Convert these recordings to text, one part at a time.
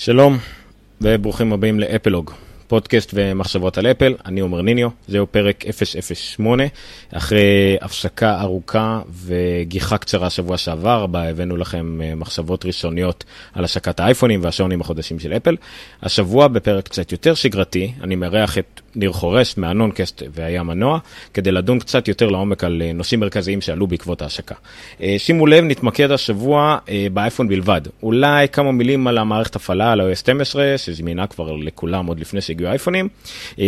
שלום וברוכים הבאים לאפלוג, פודקאסט ומחשבות על אפל, אני עומר ניניו, זהו פרק 008, אחרי הפסקה ארוכה וגיחה קצרה שבוע שעבר, בה הבאנו לכם אה, מחשבות ראשוניות על השקת האייפונים והשעונים החודשים של אפל. השבוע בפרק קצת יותר שגרתי, אני מארח את ניר חורש מהנונקסט והיה מנוע, כדי לדון קצת יותר לעומק על אה, נושאים מרכזיים שעלו בעקבות ההשקה. אה, שימו לב, נתמקד השבוע באייפון בלבד. אולי כמה מילים על המערכת הפעלה, על ה-OS 12, שזמינה כבר לכולם עוד לפני שהגיעו האייפונים.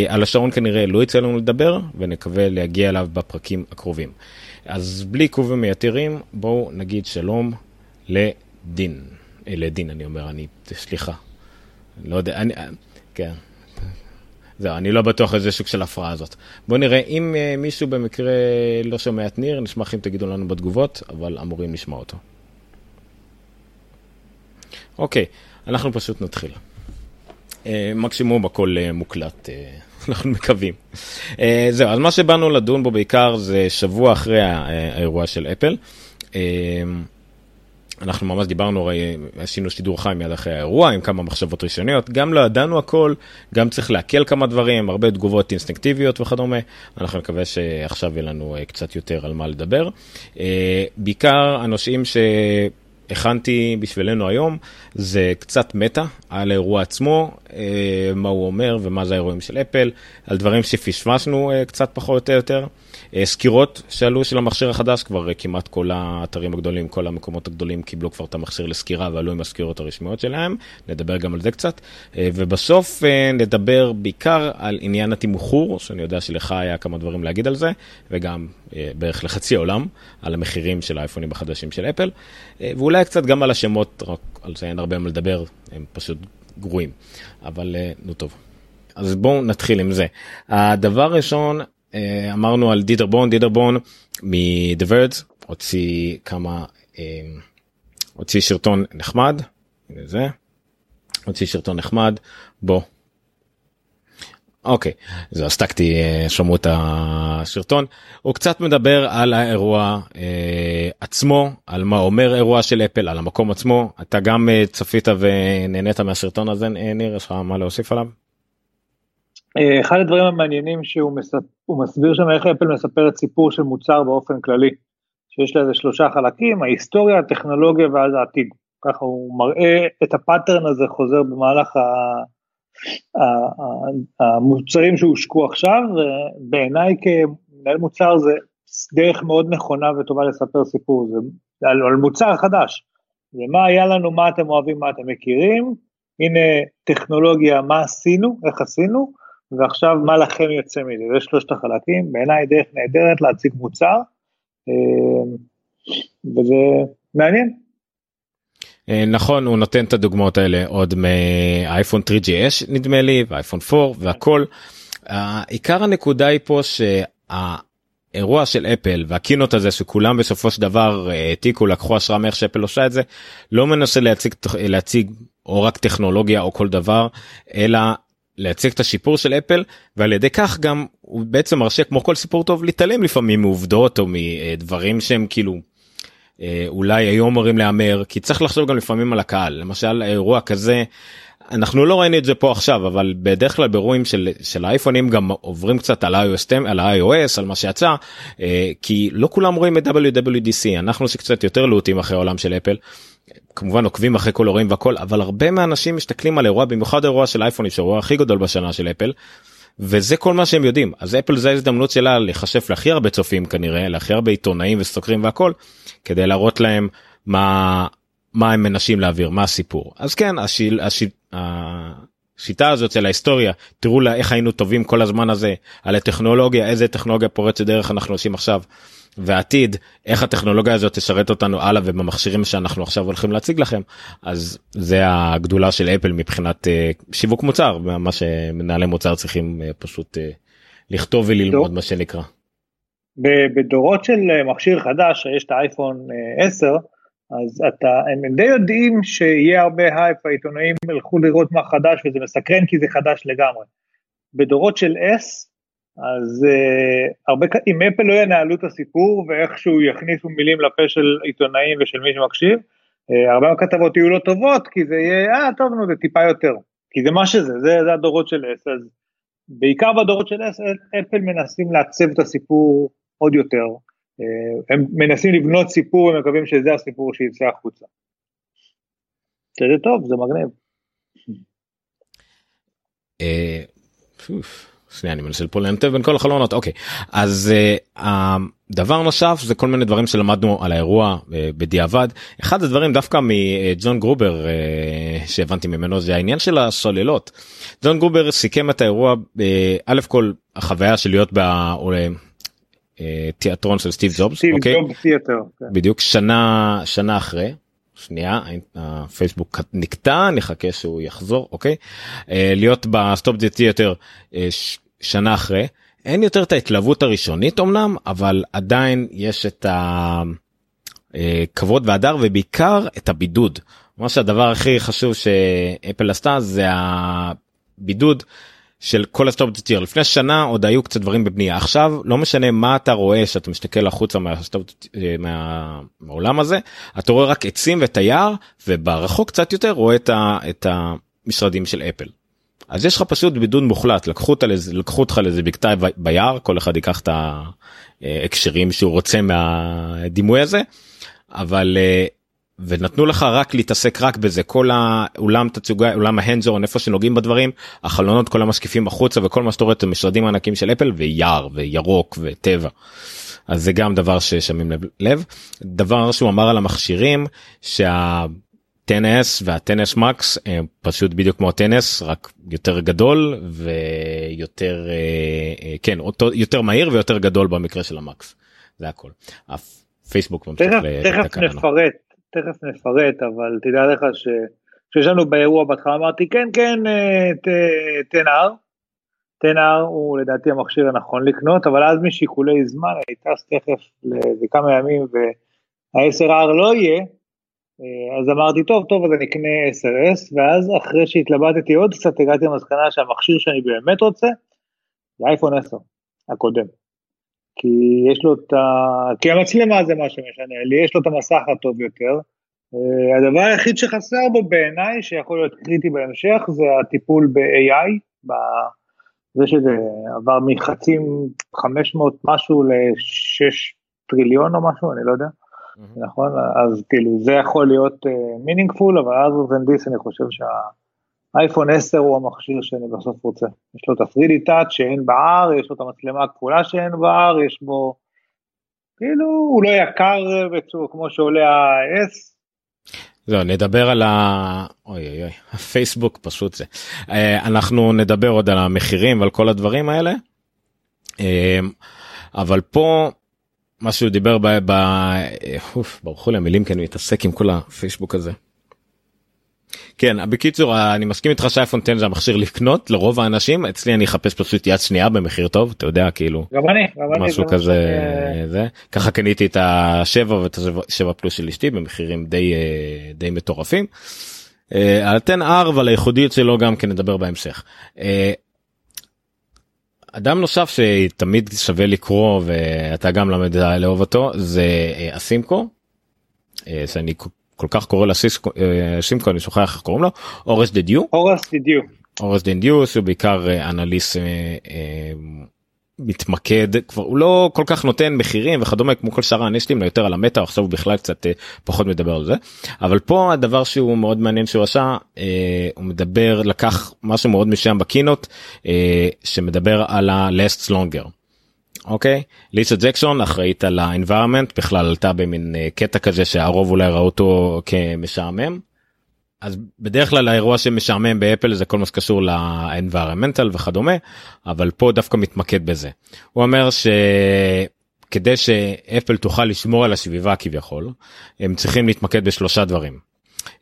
על השעון כנראה לא יצא לנו לדבר, ונקווה להגיע אליו בפרקים הקרובים. אז בלי עיכוב ומייתרים, בואו נגיד שלום לדין. לדין, אני אומר, אני, סליחה. לא יודע, אני, כן. זהו, אני לא בטוח איזה שוק של הפרעה הזאת. בואו נראה, אם uh, מישהו במקרה לא שומע את ניר, נשמח אם תגידו לנו בתגובות, אבל אמורים לשמוע אותו. אוקיי, אנחנו פשוט נתחיל. Uh, מקסימום הכל uh, מוקלט, uh, אנחנו מקווים. זהו, אז מה שבאנו לדון בו בעיקר זה שבוע אחרי האירוע של אפל. אנחנו ממש דיברנו, הרי עשינו שידור חי מיד אחרי האירוע עם כמה מחשבות ראשוניות, גם לא ידענו הכל, גם צריך לעכל כמה דברים, הרבה תגובות אינסטינקטיביות וכדומה, אנחנו נקווה שעכשיו יהיה לנו אה, קצת יותר על מה לדבר. אה, בעיקר הנושאים ש... הכנתי בשבילנו היום זה קצת מטה על האירוע עצמו, אה, מה הוא אומר ומה זה האירועים של אפל, על דברים שפשפשנו קצת פחות או יותר. אה, סקירות שעלו של המכשיר החדש, כבר אה, כמעט כל האתרים הגדולים, כל המקומות הגדולים קיבלו כבר את המכשיר לסקירה ועלו עם הסקירות הרשמיות שלהם, נדבר גם על זה קצת. אה, ובסוף נדבר בעיקר על עניין התמחור, שאני יודע שלך היה כמה דברים להגיד על זה, וגם בערך לחצי העולם, על המחירים של האייפונים החדשים של אפל, ואולי קצת גם על השמות, רק על זה אין הרבה מה לדבר, הם פשוט גרועים, אבל נו טוב. אז בואו נתחיל עם זה. הדבר הראשון אמרנו על דידרבון דידרבון מ-The Verge הוציא כמה אה, הוציא שרטון נחמד זה הוציא שרטון נחמד בוא. אוקיי זה הסתקתי אה, שמעו את השרטון הוא קצת מדבר על האירוע אה, עצמו על מה אומר אירוע של אפל על המקום עצמו אתה גם אה, צפית ונהנית מהסרטון הזה ניר יש לך מה להוסיף עליו. אה, אחד הדברים המעניינים שהוא מספר, מסביר שם איך אפל מספרת סיפור של מוצר באופן כללי, שיש לזה שלושה חלקים, ההיסטוריה, הטכנולוגיה ואז העתיד. ככה הוא מראה את הפאטרן הזה חוזר במהלך ה... המוצרים שהושקו עכשיו, ובעיניי כמנהל מוצר זה דרך מאוד נכונה וטובה לספר סיפור, זה על, על מוצר חדש, זה מה היה לנו, מה אתם אוהבים, מה אתם מכירים, הנה טכנולוגיה, מה עשינו, איך עשינו, ועכשיו מה לכם יוצא מזה, זה שלושת החלקים, בעיניי דרך נהדרת להציג מוצר, אה, וזה מעניין. אה, נכון, הוא נותן את הדוגמאות האלה עוד מאייפון 3GS נדמה לי, ואייפון 4 והכל. עיקר הנקודה היא פה שהאירוע של אפל והקינות הזה שכולם בסופו של דבר אה, העתיקו, לקחו השראה מאיך שאפל עושה את זה, לא מנסה להציג, להציג או רק טכנולוגיה או כל דבר, אלא להציג את השיפור של אפל ועל ידי כך גם הוא בעצם מרשה כמו כל סיפור טוב להתעלם לפעמים מעובדות או מדברים שהם כאילו אה, אולי היו אמורים להמר כי צריך לחשוב גם לפעמים על הקהל. למשל אירוע כזה אנחנו לא ראינו את זה פה עכשיו אבל בדרך כלל באירועים של, של האייפונים גם עוברים קצת על iOS, על iOS על מה שיצא אה, כי לא כולם רואים את WWDC אנחנו שקצת יותר להוטים אחרי העולם של אפל כמובן עוקבים אחרי כל אירועים והכל אבל הרבה מהאנשים מסתכלים על אירוע במיוחד אירוע של אייפונים שהאירוע הכי גדול בשנה של אפל. וזה כל מה שהם יודעים אז אפל זה ההזדמנות שלה להיחשף להכי הרבה צופים כנראה להכי הרבה עיתונאים וסוקרים והכל כדי להראות להם מה מה הם מנסים להעביר מה הסיפור אז כן השיל, השיל, השיטה הזאת של ההיסטוריה תראו לה איך היינו טובים כל הזמן הזה על הטכנולוגיה איזה טכנולוגיה פורצת דרך אנחנו עושים עכשיו ועתיד איך הטכנולוגיה הזאת תשרת אותנו הלאה ובמכשירים שאנחנו עכשיו הולכים להציג לכם אז זה הגדולה של אפל מבחינת uh, שיווק מוצר מה שמנהלי מוצר צריכים uh, פשוט uh, לכתוב וללמוד מה שנקרא. בדורות של מכשיר חדש יש את האייפון 10 אז אתה הם די יודעים שיהיה הרבה הייפ העיתונאים ילכו לראות מה חדש וזה מסקרן כי זה חדש לגמרי. בדורות של S אז uh, הרבה, אם אפל לא ינהלו את הסיפור ואיכשהו יכניסו מילים לפה של עיתונאים ושל מי שמקשיב, אה, הרבה מהכתבות יהיו לא טובות, כי זה יהיה, אה, טוב, נו, זה טיפה יותר. כי זה מה שזה, זה, זה הדורות של אס, אז בעיקר בדורות של אס, אפל מנסים לעצב את הסיפור עוד יותר. אה, הם מנסים לבנות סיפור ומקווים שזה הסיפור שיצא החוצה. זה טוב, זה מגניב. אה, שנייה אני מנסה פה לנתב בין כל החלונות אוקיי אז uh, דבר נוסף זה כל מיני דברים שלמדנו על האירוע uh, בדיעבד אחד הדברים דווקא מג'ון גרובר uh, שהבנתי ממנו זה העניין של הסוללות. ג'ון גרובר סיכם את האירוע א' כל החוויה של להיות בתיאטרון של סטיב ג'ובס סטיב אוקיי? ג'ובס תיאטר, כן. בדיוק שנה שנה אחרי שנייה הפייסבוק נקטע נחכה שהוא יחזור אוקיי להיות בסטופ דתי יותר שנה אחרי אין יותר את ההתלהבות הראשונית אמנם אבל עדיין יש את הכבוד והדר ובעיקר את הבידוד. מה שהדבר הכי חשוב שאפל עשתה זה הבידוד של כל הסטופ טיר לפני שנה עוד היו קצת דברים בבנייה עכשיו לא משנה מה אתה רואה שאתה מסתכל החוצה מהסטיב, מה, מהעולם הזה אתה רואה רק עצים ואת היער וברחוק קצת יותר רואה את המשרדים של אפל. אז יש לך פשוט בידוד מוחלט לקחו אותה לזה לקחו אותך לאיזה בקתה ביער כל אחד ייקח את ההקשרים שהוא רוצה מהדימוי הזה אבל אה, ונתנו לך רק להתעסק רק בזה כל האולם תצוגה אולם ההנדזון איפה שנוגעים בדברים החלונות כל המשקיפים החוצה וכל מה שאתה רואה את המשרדים הענקים של אפל ויער וירוק וטבע. אז זה גם דבר ששמים לב, לב. דבר שהוא אמר על המכשירים שה... 10s וה-10s max הם פשוט בדיוק כמו 10s רק יותר גדול ויותר אה, כן אותו יותר מהיר ויותר גדול במקרה של המקס. זה הכל. הפייסבוק ממשיך תכף נפרט תכף נפרט אבל תדע לך שיש לנו באירוע בהתחלה אמרתי כן כן 10R אה, 10R הוא לדעתי המכשיר הנכון לקנות אבל אז משיקולי זמן אני טס תכף לכמה ימים וה-10R לא יהיה אה, אז אמרתי טוב טוב אז אני אקנה 10S ואז אחרי שהתלבטתי עוד קצת הגעתי למסקנה שהמכשיר שאני באמת רוצה זה אייפון 10 הקודם. כי יש לו את ה... כי המצלמה זה מה שמשנה לי, יש לו את המסך הטוב יותר. אה, הדבר היחיד שחסר בו בעיניי שיכול להיות קריטי בהמשך זה הטיפול ב-AI, זה שזה עבר מחצי 500 משהו ל-6 טריליון או משהו, אני לא יודע. נכון? אז כאילו זה יכול להיות meaningful, uh, אבל אז other than this אני חושב שהאייפון 10 הוא המכשיר שאני בסוף רוצה. יש לו את ה-3D touch שאין ב-R, יש לו את המצלמה הכפולה שאין ב-R, יש בו, כאילו הוא לא יקר בצורה כמו שעולה ה-S. לא, נדבר על ה... אוי אוי אוי, הפייסבוק פשוט זה. אה, אנחנו נדבר עוד על המחירים ועל כל הדברים האלה. אה, אבל פה מה שהוא דיבר ב... ב... אוף, ברחו לי המילים כי אני מתעסק עם כל הפייסבוק הזה. כן בקיצור אני מסכים איתך שאייפון 10 זה המכשיר לקנות לרוב האנשים אצלי אני אחפש פשוט יד שנייה במחיר טוב אתה יודע כאילו גם אני, גם משהו אני, כזה זה ככה קניתי את השבע ואת השבע פלוס של אשתי במחירים די אה, די מטורפים. אה, על 10R ועל הייחודיות שלו גם כן נדבר בהמשך. אה, אדם נוסף שתמיד שווה לקרוא ואתה גם למד לאהוב אותו זה אה, אסימקו. אה, שאני כל כך קורא לסימקו אני שוכח איך קוראים לו אורס דה דיו. אורס דה דיו. אורס דה דיו שהוא בעיקר אה, אנליסט מתמקד כבר הוא לא כל כך נותן מחירים וכדומה כמו כל שאר האניסטים יותר על המטה עכשיו הוא בכלל קצת אה, פחות מדבר על זה אבל פה הדבר שהוא מאוד מעניין שהוא עשה אה, הוא מדבר לקח משהו מאוד משם בקינות אה, שמדבר על ה-last longer. אוקיי ליסה ג'קסון אחראית על ה-environment בכלל עלתה במין אה, קטע כזה שהרוב אולי ראו אותו כמשעמם. אז בדרך כלל האירוע שמשעמם באפל זה כל מה שקשור ל-environmental וכדומה אבל פה דווקא מתמקד בזה. הוא אומר שכדי שאפל תוכל לשמור על הסביבה כביכול הם צריכים להתמקד בשלושה דברים.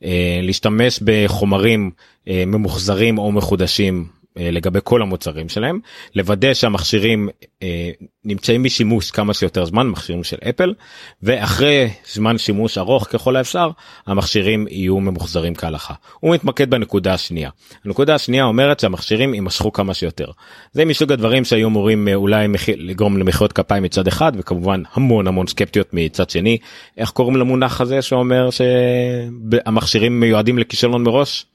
אה, להשתמש בחומרים אה, ממוחזרים או מחודשים לגבי כל המוצרים שלהם לוודא שהמכשירים אה, נמצאים בשימוש כמה שיותר זמן מכשירים של אפל ואחרי זמן שימוש ארוך ככל האפשר המכשירים יהיו ממוחזרים כהלכה. הוא מתמקד בנקודה השנייה. הנקודה השנייה אומרת שהמכשירים יימשכו כמה שיותר. זה מסוג הדברים שהיו אמורים אולי לגרום למחיאות כפיים מצד אחד וכמובן המון המון סקפטיות מצד שני איך קוראים למונח הזה שאומר שהמכשירים מיועדים לכישלון מראש.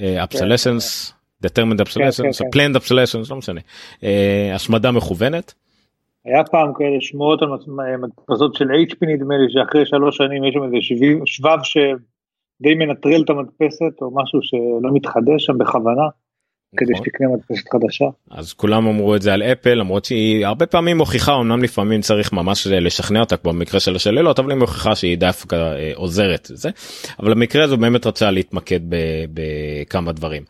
אפסלסנס. Determined obsolescence, כן, כן, planned obsolescence, לא משנה, אה, השמדה מכוונת. היה פעם כאלה שמועות על מדפסות של HP נדמה לי שאחרי שלוש שנים יש שם איזה שבב שדי מנטרל את המדפסת או משהו שלא מתחדש שם בכוונה. כדי נכון. שתקנה מדפסת חדשה. אז כולם אמרו את זה על אפל למרות שהיא הרבה פעמים מוכיחה אמנם לפעמים צריך ממש לשכנע אותה כמו במקרה של השללות אבל היא מוכיחה שהיא דווקא אה, עוזרת זה אבל המקרה הזה באמת רצה להתמקד בכמה דברים.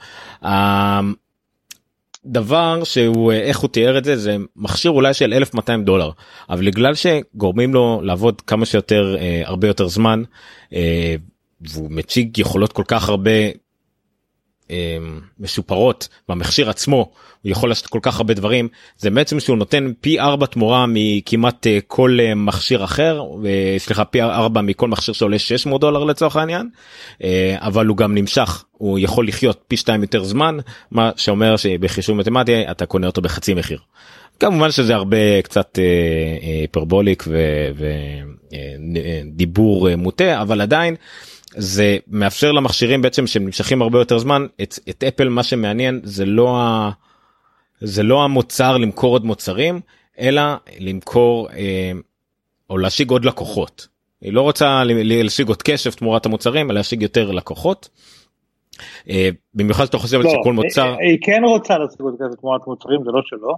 דבר שהוא אה, איך הוא תיאר את זה זה מכשיר אולי של 1200 דולר אבל בגלל שגורמים לו לעבוד כמה שיותר אה, הרבה יותר זמן אה, והוא מציג יכולות כל כך הרבה אמ, משופרות במכשיר עצמו הוא יכול לעשות כל כך הרבה דברים זה בעצם שהוא נותן פי 4 תמורה מכמעט אה, כל אה, מכשיר אחר סליחה פי 4 מכל מכשיר שעולה 600 דולר לצורך העניין אה, אבל הוא גם נמשך הוא יכול לחיות פי 2 יותר זמן מה שאומר שבחישוב מתמטי אתה קונה אותו בחצי מחיר. כמובן שזה הרבה קצת היפרבוליק ודיבור מוטה אבל עדיין. זה מאפשר למכשירים בעצם שנמשכים הרבה יותר זמן את, את אפל מה שמעניין זה לא ה... זה לא המוצר למכור עוד מוצרים אלא למכור אה, או להשיג עוד לקוחות. היא לא רוצה להשיג עוד קשב תמורת המוצרים אלא להשיג יותר לקוחות. אה, במיוחד שאתה חושב לא, שכל מוצר היא, היא כן רוצה להשיג עוד כסף תמורת מוצרים זה לא שלא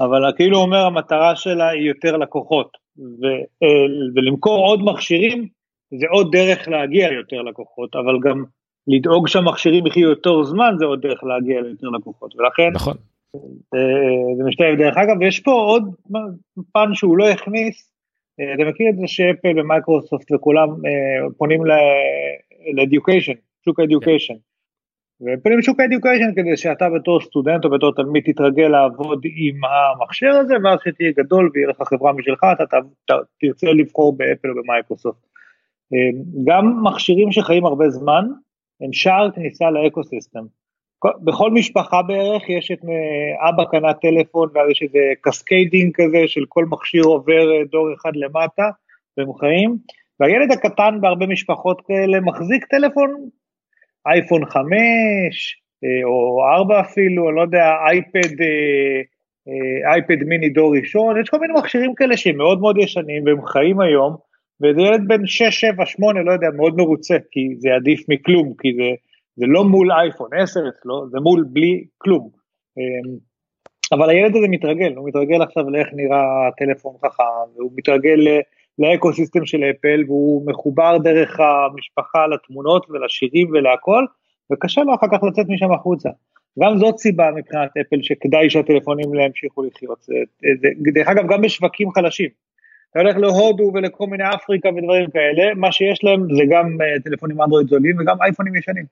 אבל כאילו אומר המטרה שלה היא יותר לקוחות ו, אה, ולמכור עוד מכשירים זה עוד דרך להגיע ליותר לקוחות, אבל גם לדאוג שהמכשירים יחיו יותר זמן זה עוד דרך להגיע ליותר לקוחות, ולכן נכון. זה משתלב. דרך אגב, יש פה עוד פן שהוא לא הכניס, אה, אתה מכיר את זה שאפל ומייקרוסופט וכולם אה, פונים ל education, שוק ה education. והם פונים לשוק ה education כדי שאתה בתור סטודנט או בתור תלמיד תתרגל לעבוד עם המכשיר הזה ואז שתהיה גדול ויהיה לך חברה משלך אתה תרצה לבחור באפל או במייקרוסופט. גם מכשירים שחיים הרבה זמן הם שער כניסה ל ecosystem. בכל משפחה בערך יש את אה, אבא קנה טלפון ואז יש איזה cascading כזה של כל מכשיר עובר אה, דור אחד למטה והם חיים והילד הקטן בהרבה משפחות כאלה מחזיק טלפון אייפון 5 אה, או 4 אפילו, אני לא יודע, אייפד, אייפד מיני דור ראשון, יש כל מיני מכשירים כאלה שהם מאוד מאוד ישנים והם חיים היום ואיזה ילד בן 6, 7, 8, לא יודע, מאוד מרוצה, כי זה עדיף מכלום, כי זה, זה לא מול אייפון 10 אצלו, זה מול בלי כלום. אמ, אבל הילד הזה מתרגל, הוא מתרגל עכשיו לאיך נראה טלפון חכם, והוא מתרגל לאקו סיסטם של אפל, והוא מחובר דרך המשפחה לתמונות ולשירים ולהכל, וקשה לו אחר כך לצאת משם החוצה. גם זאת סיבה מבחינת אפל שכדאי שהטלפונים לא ימשיכו לחיות. דרך אגב, גם בשווקים חלשים. אתה הולך להודו ולכל מיני אפריקה ודברים כאלה, מה שיש להם זה גם אה, טלפונים אנדרואיד זולים וגם אייפונים ישנים.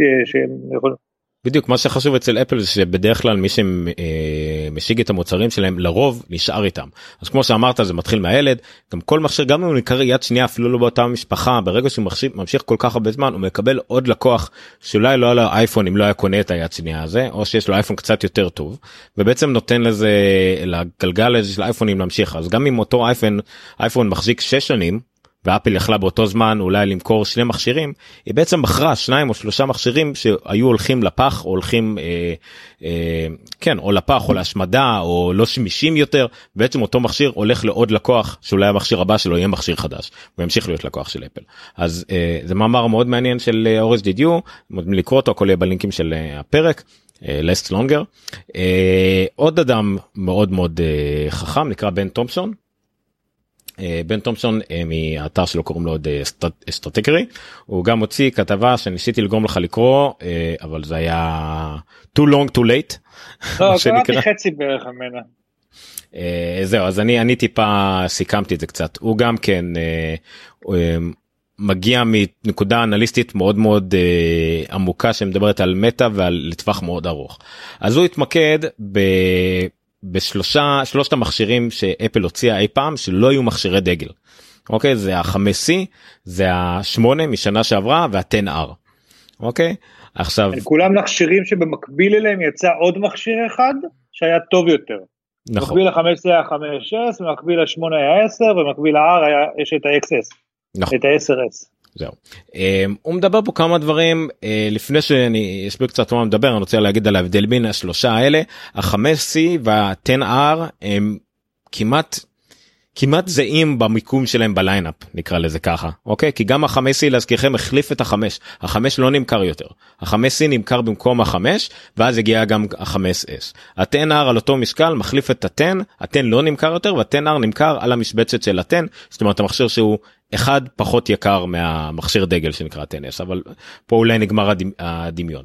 אה, שהם יכולים. בדיוק מה שחשוב אצל אפל זה שבדרך כלל מי שמשיג את המוצרים שלהם לרוב נשאר איתם. אז כמו שאמרת זה מתחיל מהילד גם כל מכשיר גם אם הוא נקרא יד שנייה אפילו לא באותה משפחה ברגע שהוא ממשיך, ממשיך כל כך הרבה זמן הוא מקבל עוד לקוח שאולי לא היה לו אייפון אם לא היה קונה את היד שנייה הזה או שיש לו אייפון קצת יותר טוב ובעצם נותן לזה לגלגל הזה של אייפונים להמשיך. אז גם אם אותו אייפון אייפון מחזיק 6 שנים ואפל יכלה באותו זמן אולי למכור שני מכשירים היא בעצם מכרה שניים או שלושה מכשירים שהיו הולכים לפח או הולכים אה, אה, כן או לפח או להשמדה או לא שמישים יותר בעצם אותו מכשיר הולך לעוד לקוח שאולי המכשיר הבא שלו יהיה מכשיר חדש וימשיך להיות לקוח של אפל אז אה, זה מאמר מאוד מעניין של אה, אורז דידיו לקרוא אותו הכל יהיה בלינקים של אה, הפרק. לסט לונגר uh, עוד אדם מאוד מאוד uh, חכם נקרא בן תומפסון בן תומפסון אה, מהאתר שלו קוראים לו עוד אסטרטגרי הוא גם הוציא כתבה שניסיתי לגרום לך לקרוא אה, אבל זה היה too long too late. לא, קראתי חצי בערך ממנה. זהו אז אני אני טיפה סיכמתי את זה קצת הוא גם כן מגיע מנקודה אנליסטית מאוד מאוד אה, עמוקה שמדברת על מטא ועל לטווח מאוד ארוך. אז הוא התמקד ב... בשלושה שלושת המכשירים שאפל הוציאה אי פעם שלא היו מכשירי דגל. אוקיי זה ה-5C זה ה-8 משנה שעברה וה-10R. אוקיי עכשיו כולם מכשירים שבמקביל אליהם יצא עוד מכשיר אחד שהיה טוב יותר. נכון. במקביל ל-5 היה 5S, במקביל ל-8 היה 10, ובמקביל ל-R יש את ה-XS. נכון. את ה-10S. זהו. Um, הוא מדבר פה כמה דברים uh, לפני שאני אסביר קצת מה מדבר אני רוצה להגיד על ההבדל בין השלושה האלה ה-5C וה-10R הם כמעט כמעט זהים במיקום שלהם בליינאפ נקרא לזה ככה אוקיי? כי גם החמש c להזכירכם החליף את החמש. החמש לא נמכר יותר. החמש c נמכר במקום החמש ואז הגיע גם החמש s. ה-10R על אותו משקל מחליף את ה-10 ה-10 לא נמכר יותר וה-10R נמכר על המשבצת של ה-10 זאת אומרת המכשיר שהוא אחד פחות יקר מהמכשיר דגל שנקרא 10S אבל פה אולי נגמר הדמיון.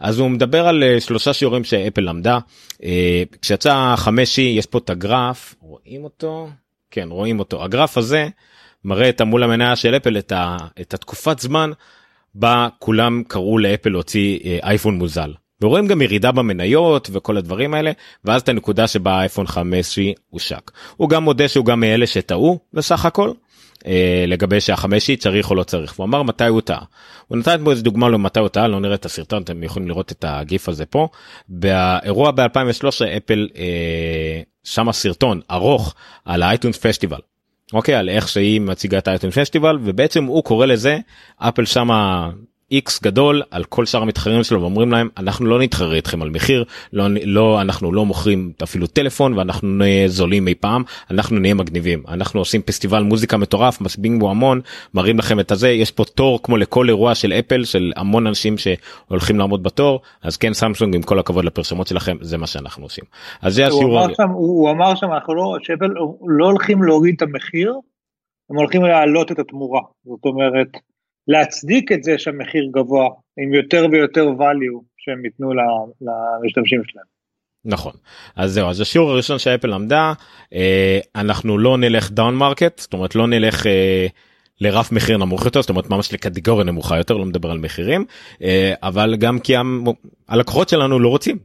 אז הוא מדבר על אה, שלושה שיעורים שאפל למדה. אה, כשיצא 5 יש פה את הגרף רואים אותו. כן רואים אותו הגרף הזה מראה את המול המניה של אפל את, ה, את התקופת זמן בה כולם קראו לאפל להוציא אה, אייפון מוזל. ורואים גם ירידה במניות וכל הדברים האלה ואז את הנקודה שבה האייפון 5 הושק. הוא גם מודה שהוא גם מאלה שטעו בסך הכל אה, לגבי שהחמשי צריך או לא צריך הוא אמר מתי הוא טעה. הוא נתן פה איזה דוגמה למתי הוא טעה לא נראה את הסרטון אתם יכולים לראות את הגיף הזה פה באירוע ב2013 אפל אה, שמה סרטון ארוך על האייטונס פסטיבל. אוקיי על איך שהיא מציגה את האייטונס פסטיבל ובעצם הוא קורא לזה אפל שמה איקס גדול על כל שאר המתחרים שלו ואומרים להם אנחנו לא נתחרה איתכם על מחיר לא לא אנחנו לא מוכרים אפילו טלפון ואנחנו נהיה זולים אי פעם אנחנו נהיה מגניבים אנחנו עושים פסטיבל מוזיקה מטורף משביעים בו המון מראים לכם את הזה יש פה תור כמו לכל אירוע של אפל של המון אנשים שהולכים לעמוד בתור אז כן סמסונג עם כל הכבוד לפרשמות שלכם זה מה שאנחנו עושים. אז זה השיעור. הוא אמר שם, הוא אמר שם אנחנו לא שאפל לא הולכים להוריד את המחיר הם הולכים להעלות את התמורה זאת אומרת. להצדיק את זה שהמחיר גבוה עם יותר ויותר value שהם ייתנו למשתמשים שלהם. נכון אז זהו אז השיעור הראשון שאפל למדה אה, אנחנו לא נלך down market זאת אומרת לא נלך אה, לרף מחיר נמוך יותר זאת אומרת ממש לקטגוריה נמוכה יותר לא מדבר על מחירים אה, אבל גם כי הלקוחות שלנו לא רוצים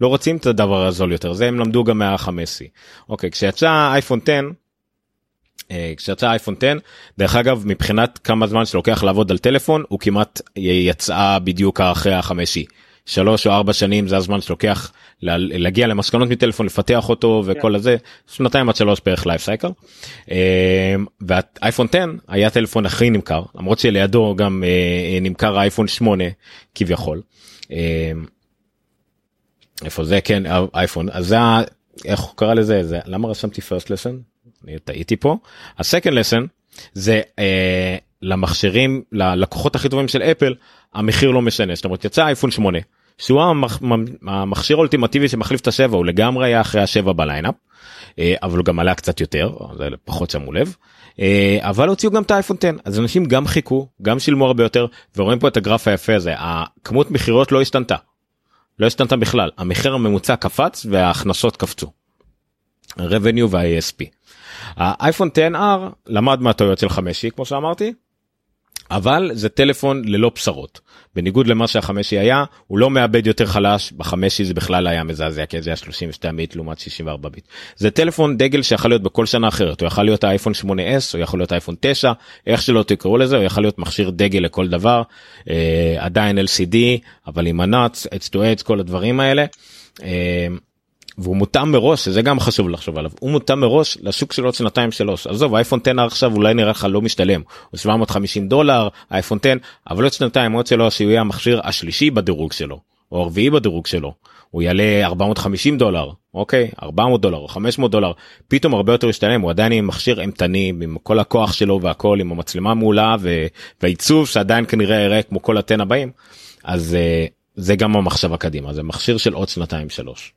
לא רוצים את הדבר הזול יותר זה הם למדו גם מה-5C. אוקיי כשיצא אייפון 10 אה, כשיצא אייפון 10 דרך אגב מבחינת כמה זמן שלוקח לעבוד על טלפון הוא כמעט יצאה בדיוק אחרי החמישי שלוש או ארבע שנים זה הזמן שלוקח להגיע למסקנות מטלפון לפתח אותו וכל yeah. הזה שנתיים עד שלוש בערך לייף סייקל. אה, והאייפון 10 היה טלפון הכי נמכר למרות שלידו גם אה, נמכר האייפון 8 כביכול. איפה זה כן אייפון אז זה איך הוא קרא לזה זה למה רשמתי first lesson אני טעיתי פה. הסקנד לסן זה אה, למכשירים ללקוחות הכי טובים של אפל המחיר לא משנה זאת אומרת יצא אייפון 8 שהוא המח, המכשיר האולטימטיבי שמחליף את השבע הוא לגמרי היה אחרי השבע בליינאפ אה, אבל הוא גם עלה קצת יותר זה פחות שמו לב. אה, אבל הוציאו גם את האייפון 10 אז אנשים גם חיכו גם שילמו הרבה יותר ורואים פה את הגרף היפה הזה הכמות מכירות לא השתנתה. לא השתנתה בכלל המחיר הממוצע קפץ וההכנסות קפצו. revenue וה-ASP. האייפון 10R למד מהטעויות של 5 כמו שאמרתי. אבל זה טלפון ללא בשרות בניגוד למה שהחמשי היה הוא לא מאבד יותר חלש בחמשי זה בכלל היה מזעזע כי זה היה 32 ביט לעומת 64 ביט זה טלפון דגל שיכול להיות בכל שנה אחרת הוא יכול להיות האייפון 8s או יכול להיות אייפון 9 איך שלא תקראו לזה הוא יכול להיות מכשיר דגל לכל דבר אה, עדיין lcd אבל עם הנאץ edge to edge כל הדברים האלה. אה, והוא מותאם מראש שזה גם חשוב לחשוב עליו הוא מותאם מראש לשוק של עוד שנתיים שלוש. עזוב אייפון 10 עכשיו אולי נראה לך לא משתלם. הוא 750 דולר אייפון 10 אבל עוד שנתיים עוד שלו שהוא יהיה המכשיר השלישי בדירוג שלו או הרביעי בדירוג שלו. הוא יעלה 450 דולר אוקיי? 400 דולר או 500 דולר. פתאום הרבה יותר משתלם הוא עדיין עם מכשיר אימתני עם כל הכוח שלו והכל עם המצלמה מעולה והעיצוב שעדיין כנראה יראה כמו כל התן הבאים. אז uh, זה גם המחשבה קדימה זה מכשיר של עוד שנתיים שלוש.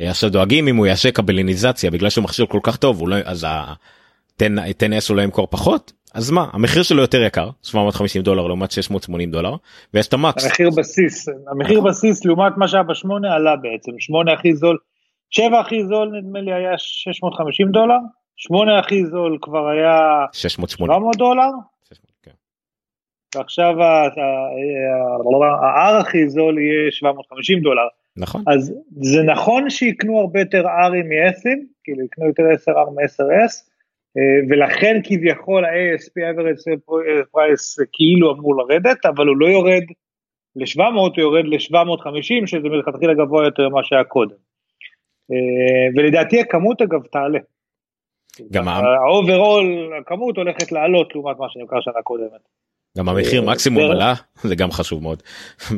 אה, עכשיו דואגים אם הוא יעשה קבליניזציה בגלל שהוא מכשיר כל כך טוב אולי אז ה-10s אולי ימכור פחות אז מה המחיר שלו יותר יקר 750 דולר לעומת 680 דולר ויש את המקס. המחיר בסיס המחיר בסיס לעומת מה שהיה בשמונה עלה בעצם 8 הכי זול 7 הכי זול נדמה לי היה 650 דולר 8 הכי זול כבר היה 680 דולר ועכשיו ה-R הכי זול יהיה 750 דולר. נכון. אז זה נכון שיקנו הרבה יותר R'ים מ-S'ים, כאילו יקנו יותר 10R מ-10S, ולכן כביכול ה-ASP average price כאילו אמור לרדת, אבל הוא לא יורד ל-700, הוא יורד ל-750, שזה מלכתחילה גבוה יותר ממה שהיה קודם. ולדעתי הכמות אגב תעלה. גם ה overall, הכמות הולכת לעלות לעומת מה שנמכר שנה קודמת. גם המחיר מקסימום עלה זה גם חשוב מאוד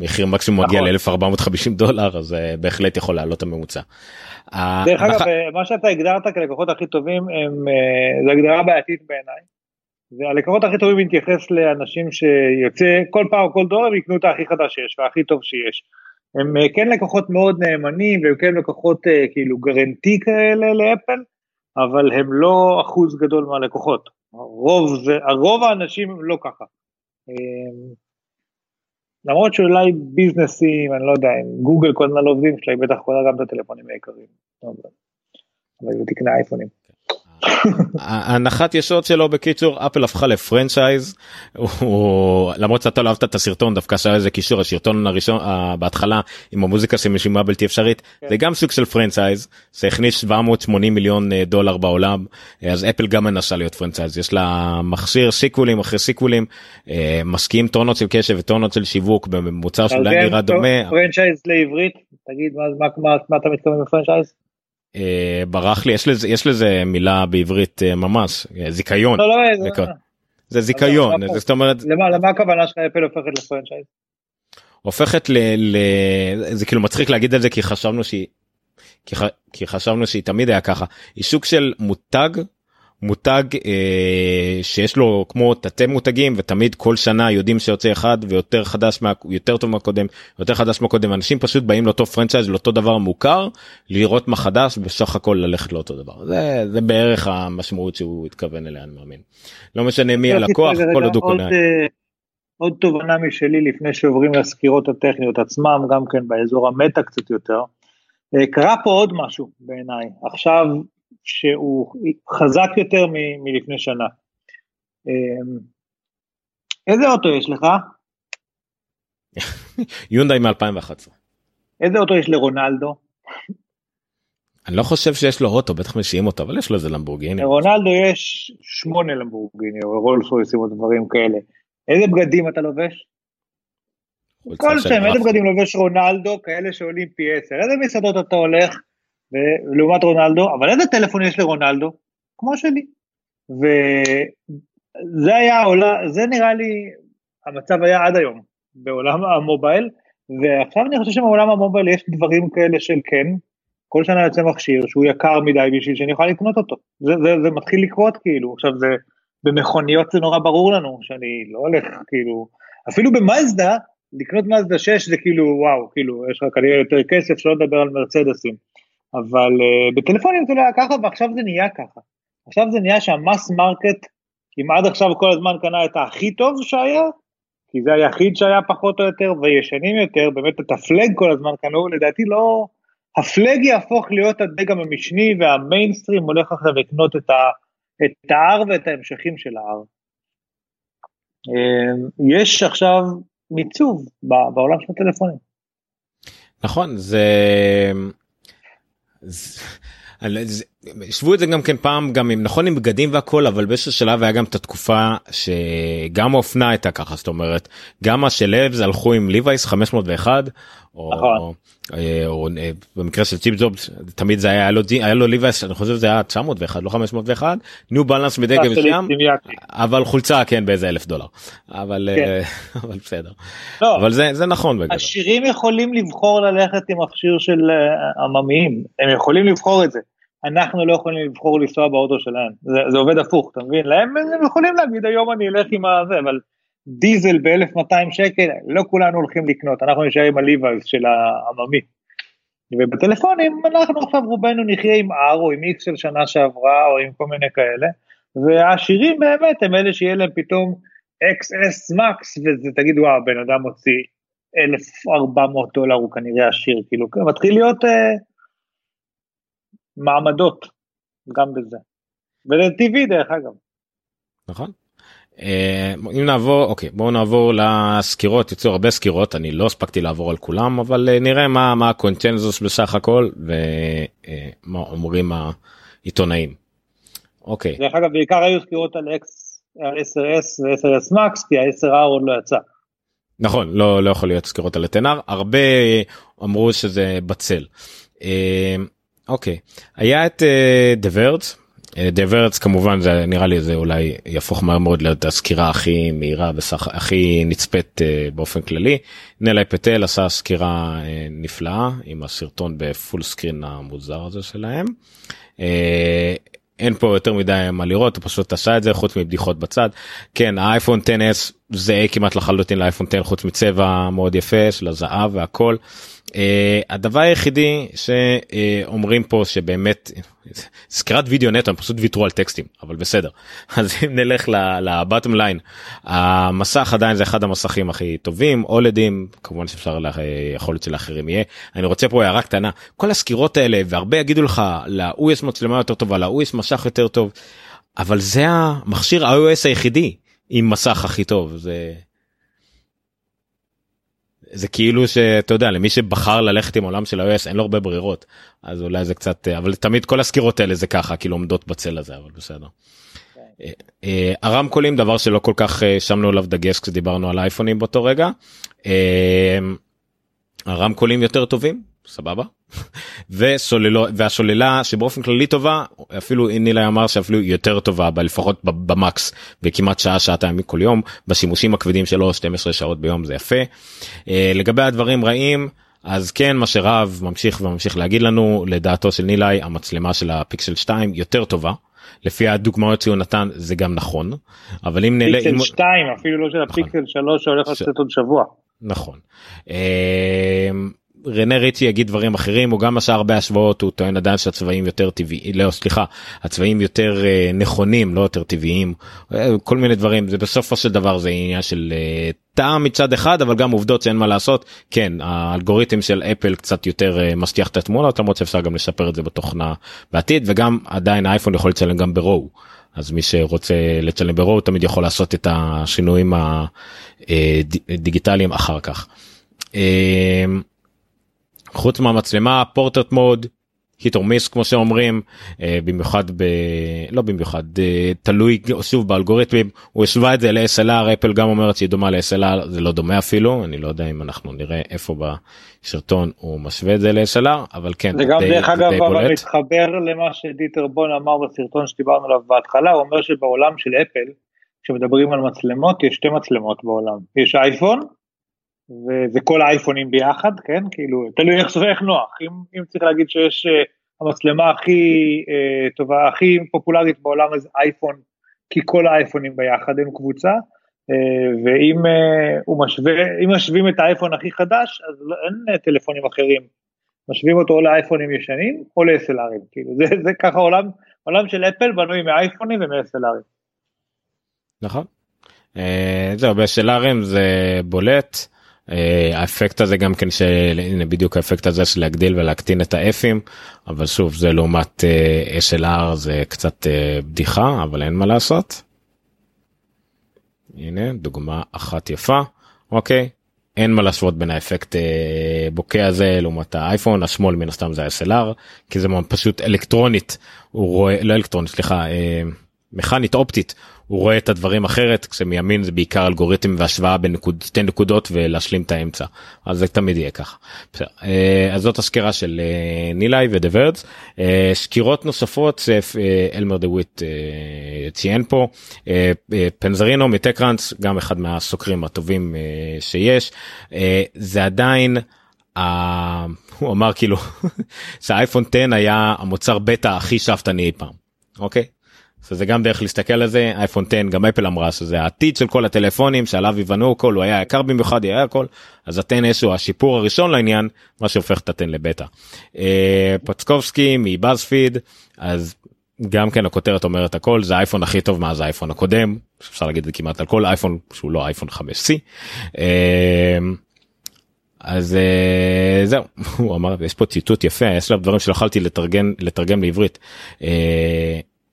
מחיר מקסימום מגיע ל-1450 דולר אז בהחלט יכול לעלות הממוצע. דרך אגב מה שאתה הגדרת כלקוחות הכי טובים הם זה הגדרה בעייתית בעיניי. והלקוחות הכי טובים מתייחס לאנשים שיוצא כל פעם כל דולר יקנו את הכי חדש שיש והכי טוב שיש. הם כן לקוחות מאוד נאמנים והם כן לקוחות כאילו גרנטי כאלה לאפל אבל הם לא אחוז גדול מהלקוחות. הרוב זה הרוב האנשים לא ככה. למרות שאולי ביזנסים, אני לא יודע, אם גוגל כל הזמן עובדים שלה, היא בטח קונה גם את הטלפונים היקרים. אבל היא תקנה אייפונים. הנחת יסוד שלו בקיצור אפל הפכה לפרנצ'ייז למרות שאתה לא אהבת את הסרטון דווקא שהיה איזה קישור השרטון הראשון בהתחלה עם המוזיקה שמשימה בלתי אפשרית כן. זה גם סוג של franchise זה הכניס 780 מיליון אה, דולר בעולם אז אפל גם מנסה להיות franchise יש לה מכשיר סיקוולים אחרי סיקוולים אה, משקיעים טונות של קשב וטונות של שיווק במוצר שאולי נראה דומה. franchise לעברית תגיד מה אתה מתכוון ב franchise? אה, ברח לי יש לזה יש לזה מילה בעברית אה, ממש אה, זיכיון. לא, לא, זה, זה זיכיון זאת אומרת למה למה הכוונה שלך אפל הופכת לפרנצ'ייז? הופכת ל, ל... זה כאילו מצחיק להגיד את זה כי חשבנו שהיא כי, ח... כי חשבנו שהיא תמיד היה ככה. היא סוג של מותג מותג אה, שיש לו כמו תתי מותגים ותמיד כל שנה יודעים שיוצא אחד ויותר חדש מה יותר טוב מהקודם יותר חדש מהקודם אנשים פשוט באים לאותו פרנצ'ייז לאותו דבר מוכר לראות מה חדש בסך הכל ללכת לאותו דבר זה זה בערך המשמעות שהוא התכוון אליה אני מאמין. לא משנה מי הלקוח כל עוד הוא קונה. אה, עוד תובנה משלי לפני שעוברים לסקירות הטכניות עצמם גם כן באזור המטה קצת יותר. אה, קרה פה עוד משהו בעיניי עכשיו שהוא חזק יותר מ- מלפני שנה. אמ, איזה אוטו יש לך? יונדאי מ-2011. איזה אוטו יש לרונלדו? אני לא חושב שיש לו אוטו, בטח משיעים אותו, אבל יש לו איזה למבורגיני. לרונלדו יש שמונה למבורגיני, או רולס רויסים או דברים כאלה. איזה בגדים אתה לובש? כל שם, איזה בגדים לובש רונלדו, כאלה שעולים פי עשר. איזה מסעדות אתה הולך? לעומת רונלדו, אבל איזה טלפון יש לרונלדו? כמו שלי. וזה היה עולה, זה נראה לי, המצב היה עד היום בעולם המובייל, ועכשיו אני חושב שבעולם המובייל יש דברים כאלה של כן, כל שנה יוצא מכשיר שהוא יקר מדי בשביל שאני אוכל לקנות אותו. זה, זה, זה מתחיל לקרות כאילו, עכשיו זה, במכוניות זה נורא ברור לנו שאני לא הולך כאילו, אפילו במאזדה, לקנות מאזדה 6 זה כאילו וואו, כאילו יש לך כנראה יותר כסף, שלא לדבר על מרצדסים. אבל uh, בטלפונים זה לא היה ככה ועכשיו זה נהיה ככה. עכשיו זה נהיה שה mass market, אם עד עכשיו כל הזמן קנה את הכי טוב שהיה, כי זה היחיד שהיה פחות או יותר וישנים יותר, באמת את הפלגשיפ כל הזמן קנו, לדעתי לא, הפלג יהפוך להיות הדגם המשני והמיינסטרים הולך עכשיו לקנות את, ה, את ה-R ואת ההמשכים של ה-R. אמ, יש עכשיו מיצוב בעולם של הטלפונים. נכון, זה... unless השוו את זה גם כן פעם גם עם נכון עם בגדים והכל אבל באיזשהו שלב היה גם את התקופה שגם האופנה הייתה ככה זאת אומרת גם השלבס הלכו עם ליווייס 501 או, נכון. או, אה, או, או אה, במקרה של צ'יפ ג'ובס תמיד זה היה, היה לו ליווייס אני חושב זה היה 901 לא 501 ניו בלנס מדגם מסוים אבל חולצה כן באיזה אלף דולר אבל כן. אה, אבל בסדר לא, אבל זה זה נכון בגלל. עשירים יכולים לבחור ללכת עם מכשיר של עממיים הם יכולים לבחור את זה. אנחנו לא יכולים לבחור לנסוע באוטו שלהם, זה, זה עובד הפוך, אתה מבין? להם הם יכולים להגיד היום אני אלך עם הזה, אבל דיזל ב-1200 שקל, לא כולנו הולכים לקנות, אנחנו נשאר עם הליבייז של העממי. ובטלפונים אנחנו עכשיו רובנו נחיה עם R או עם X של שנה שעברה או עם כל מיני כאלה, והעשירים באמת הם אלה שיהיה להם פתאום XS Max וזה תגיד וואו בן אדם מוציא 1400 דולר הוא כנראה עשיר כאילו מתחיל להיות אה, מעמדות גם בזה. וזה טבעי דרך אגב. נכון. אה, אם נעבור אוקיי בואו נעבור לסקירות יצאו הרבה סקירות אני לא הספקתי לעבור על כולם אבל אה, נראה מה מה הקונצנזוס בסך הכל ומה אומרים העיתונאים. אוקיי. דרך אגב בעיקר היו סקירות על אקס על 10s ו-10s max כי ה-10r עוד לא יצא. נכון לא לא יכול להיות סקירות על הטנר הרבה אמרו שזה בצל. אוקיי היה את דה וורג', The Verge, כמובן זה נראה לי זה אולי יהפוך מהר מאוד להיות הסקירה הכי מהירה והכי נצפית אה, באופן כללי. ניליי פטל עשה סקירה אה, נפלאה עם הסרטון ב full screen המוזר הזה שלהם. אה, אין פה יותר מדי מה לראות הוא פשוט עשה את זה חוץ מבדיחות בצד כן האייפון 10s זה כמעט לחלוטין לאייפון 10 חוץ מצבע מאוד יפה של הזהב והכל. Uh, הדבר היחידי שאומרים פה שבאמת סקירת וידאו נטו הם פשוט ויתרו על טקסטים אבל בסדר אז אם נלך לבטום ליין המסך עדיין זה אחד המסכים הכי טובים אולדים כמובן שאפשר יכול להיות שלאחרים יהיה אני רוצה פה הערה קטנה כל הסקירות האלה והרבה יגידו לך להוא יש מצלמה יותר טובה להוא יש משך יותר טוב אבל זה המכשיר iOS היחידי עם מסך הכי טוב זה. זה כאילו שאתה יודע למי שבחר ללכת עם עולם של iOS אין לו הרבה ברירות אז אולי זה קצת אבל תמיד כל הסקירות האלה זה ככה כאילו עומדות בצל הזה אבל בסדר. אה, אה, הרמקולים דבר שלא כל כך אה, שמנו עליו דגש כשדיברנו על אייפונים באותו רגע. הרמקולים יותר טובים סבבה וסוללו והשוללה שבאופן כללי טובה אפילו נילה אמר שאפילו יותר טובה לפחות במקס וכמעט שעה שעתיים מכל יום בשימושים הכבדים שלו 12 שעות ביום זה יפה. אה, לגבי הדברים רעים אז כן מה שרב ממשיך וממשיך להגיד לנו לדעתו של נילי המצלמה של הפיקסל 2 יותר טובה. לפי הדוגמאות שהוא נתן זה גם נכון אבל אם נראה פיקסל 2 אפילו לא של נכון. הפיקסל 3 שהולך לצאת עוד שבוע. נכון. אה, רנה ריצ'י יגיד דברים אחרים הוא גם עשה הרבה השוואות הוא טוען עדיין שהצבעים יותר טבעי לא סליחה הצבעים יותר uh, נכונים לא יותר טבעיים uh, כל מיני דברים זה בסופו של דבר זה עניין של uh, טעם מצד אחד אבל גם עובדות שאין מה לעשות כן האלגוריתם של אפל קצת יותר uh, משטיח את התמונות למרות שאפשר גם לשפר את זה בתוכנה בעתיד וגם עדיין האייפון יכול לצלם גם ברואו. אז מי שרוצה לצלם ברואו תמיד יכול לעשות את השינויים הדיגיטליים אחר כך. חוץ מהמצלמה פורטרט מוד היט או מיס כמו שאומרים אה, במיוחד ב... לא במיוחד אה, תלוי שוב באלגוריתמים הוא השווה את זה ל-SLR אפל גם אומרת שהיא דומה ל-SLR זה לא דומה אפילו אני לא יודע אם אנחנו נראה איפה בשרטון הוא משווה את זה ל-SLR אבל כן זה גם די, דרך אגב אבל מתחבר למה שדיטר בון אמר בסרטון שדיברנו עליו בהתחלה הוא אומר שבעולם של אפל כשמדברים על מצלמות יש שתי מצלמות בעולם יש אייפון וזה כל האייפונים ביחד, כן? כאילו, תלוי איך, איך נוח. אם, אם צריך להגיד שיש uh, המצלמה הכי uh, טובה, הכי פופולרית בעולם הזה אייפון, כי כל האייפונים ביחד הם קבוצה, uh, ואם uh, משווה, אם משווים את האייפון הכי חדש, אז לא, אין uh, טלפונים אחרים. משווים אותו או לאייפונים ישנים או לאסלארים, כאילו זה, זה ככה עולם, עולם של אפל בנוי מאייפונים ומאסלארים. נכון. זהו, באסלארים זה בולט. אה, האפקט הזה גם כן שהנה בדיוק האפקט הזה של להגדיל ולהקטין את האפים אבל שוב זה לעומת אה, SLR זה קצת אה, בדיחה אבל אין מה לעשות. הנה דוגמה אחת יפה אוקיי אין מה להשוות בין האפקט בוקע הזה לעומת האייפון השמאל מן הסתם זה ה-SLR כי זה פשוט אלקטרונית הוא רואה לא אלקטרונית סליחה מכנית אופטית הוא רואה את הדברים אחרת כשמימין זה בעיקר אלגוריתם והשוואה בין נקוד, שתי נקודות ולהשלים את האמצע. אז זה תמיד יהיה ככה. אה, אז זאת הסקירה של אה, ניליי ודה וורג' סקירות נוספות אלמר דה וויט ציין פה. פנזרינו מטקראנס גם אחד מהסוקרים הטובים שיש. זה עדיין. Uh, הוא אמר כאילו שהאייפון 10 היה המוצר בטא הכי שאפתני אי פעם. אוקיי זה גם דרך להסתכל על זה אייפון 10 גם אפל אמרה שזה העתיד של כל הטלפונים שעליו יבנו הכל הוא היה יקר במיוחד היה הכל אז התן איזשהו השיפור הראשון לעניין מה שהופך את התן לבטא. אה, פצקובסקי מבאזפיד אז גם כן הכותרת אומרת הכל זה האייפון הכי טוב מאז האייפון הקודם אפשר להגיד את זה כמעט על כל אייפון שהוא לא אייפון 5C. אה, אז uh, זהו הוא אמר יש פה ציטוט יפה יש לו דברים שלא יכולתי לתרגם לתרגם לעברית.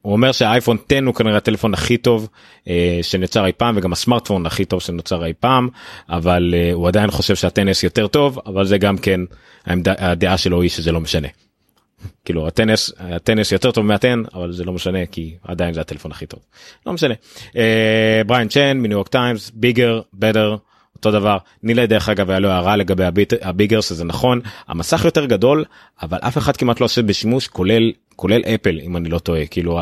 הוא אומר שהאייפון 10 הוא כנראה הטלפון הכי טוב אה, שנוצר אי פעם וגם הסמארטפון הכי טוב שנוצר אי פעם אבל אה, הוא עדיין חושב שהטנס יותר טוב אבל זה גם כן העמדה, הדעה שלו היא שזה לא משנה. כאילו הטנס הטנס יותר טוב מהטן אבל זה לא משנה כי עדיין זה הטלפון הכי טוב לא משנה. אה, בריין צ'ן מניו יורק טיימס bigger better אותו דבר. ניליי דרך אגב היה לו הערה לגבי ה big, ה bigger שזה נכון המסך יותר גדול אבל אף אחד כמעט לא עושה בשימוש כולל כולל אפל אם אני לא טועה. כאילו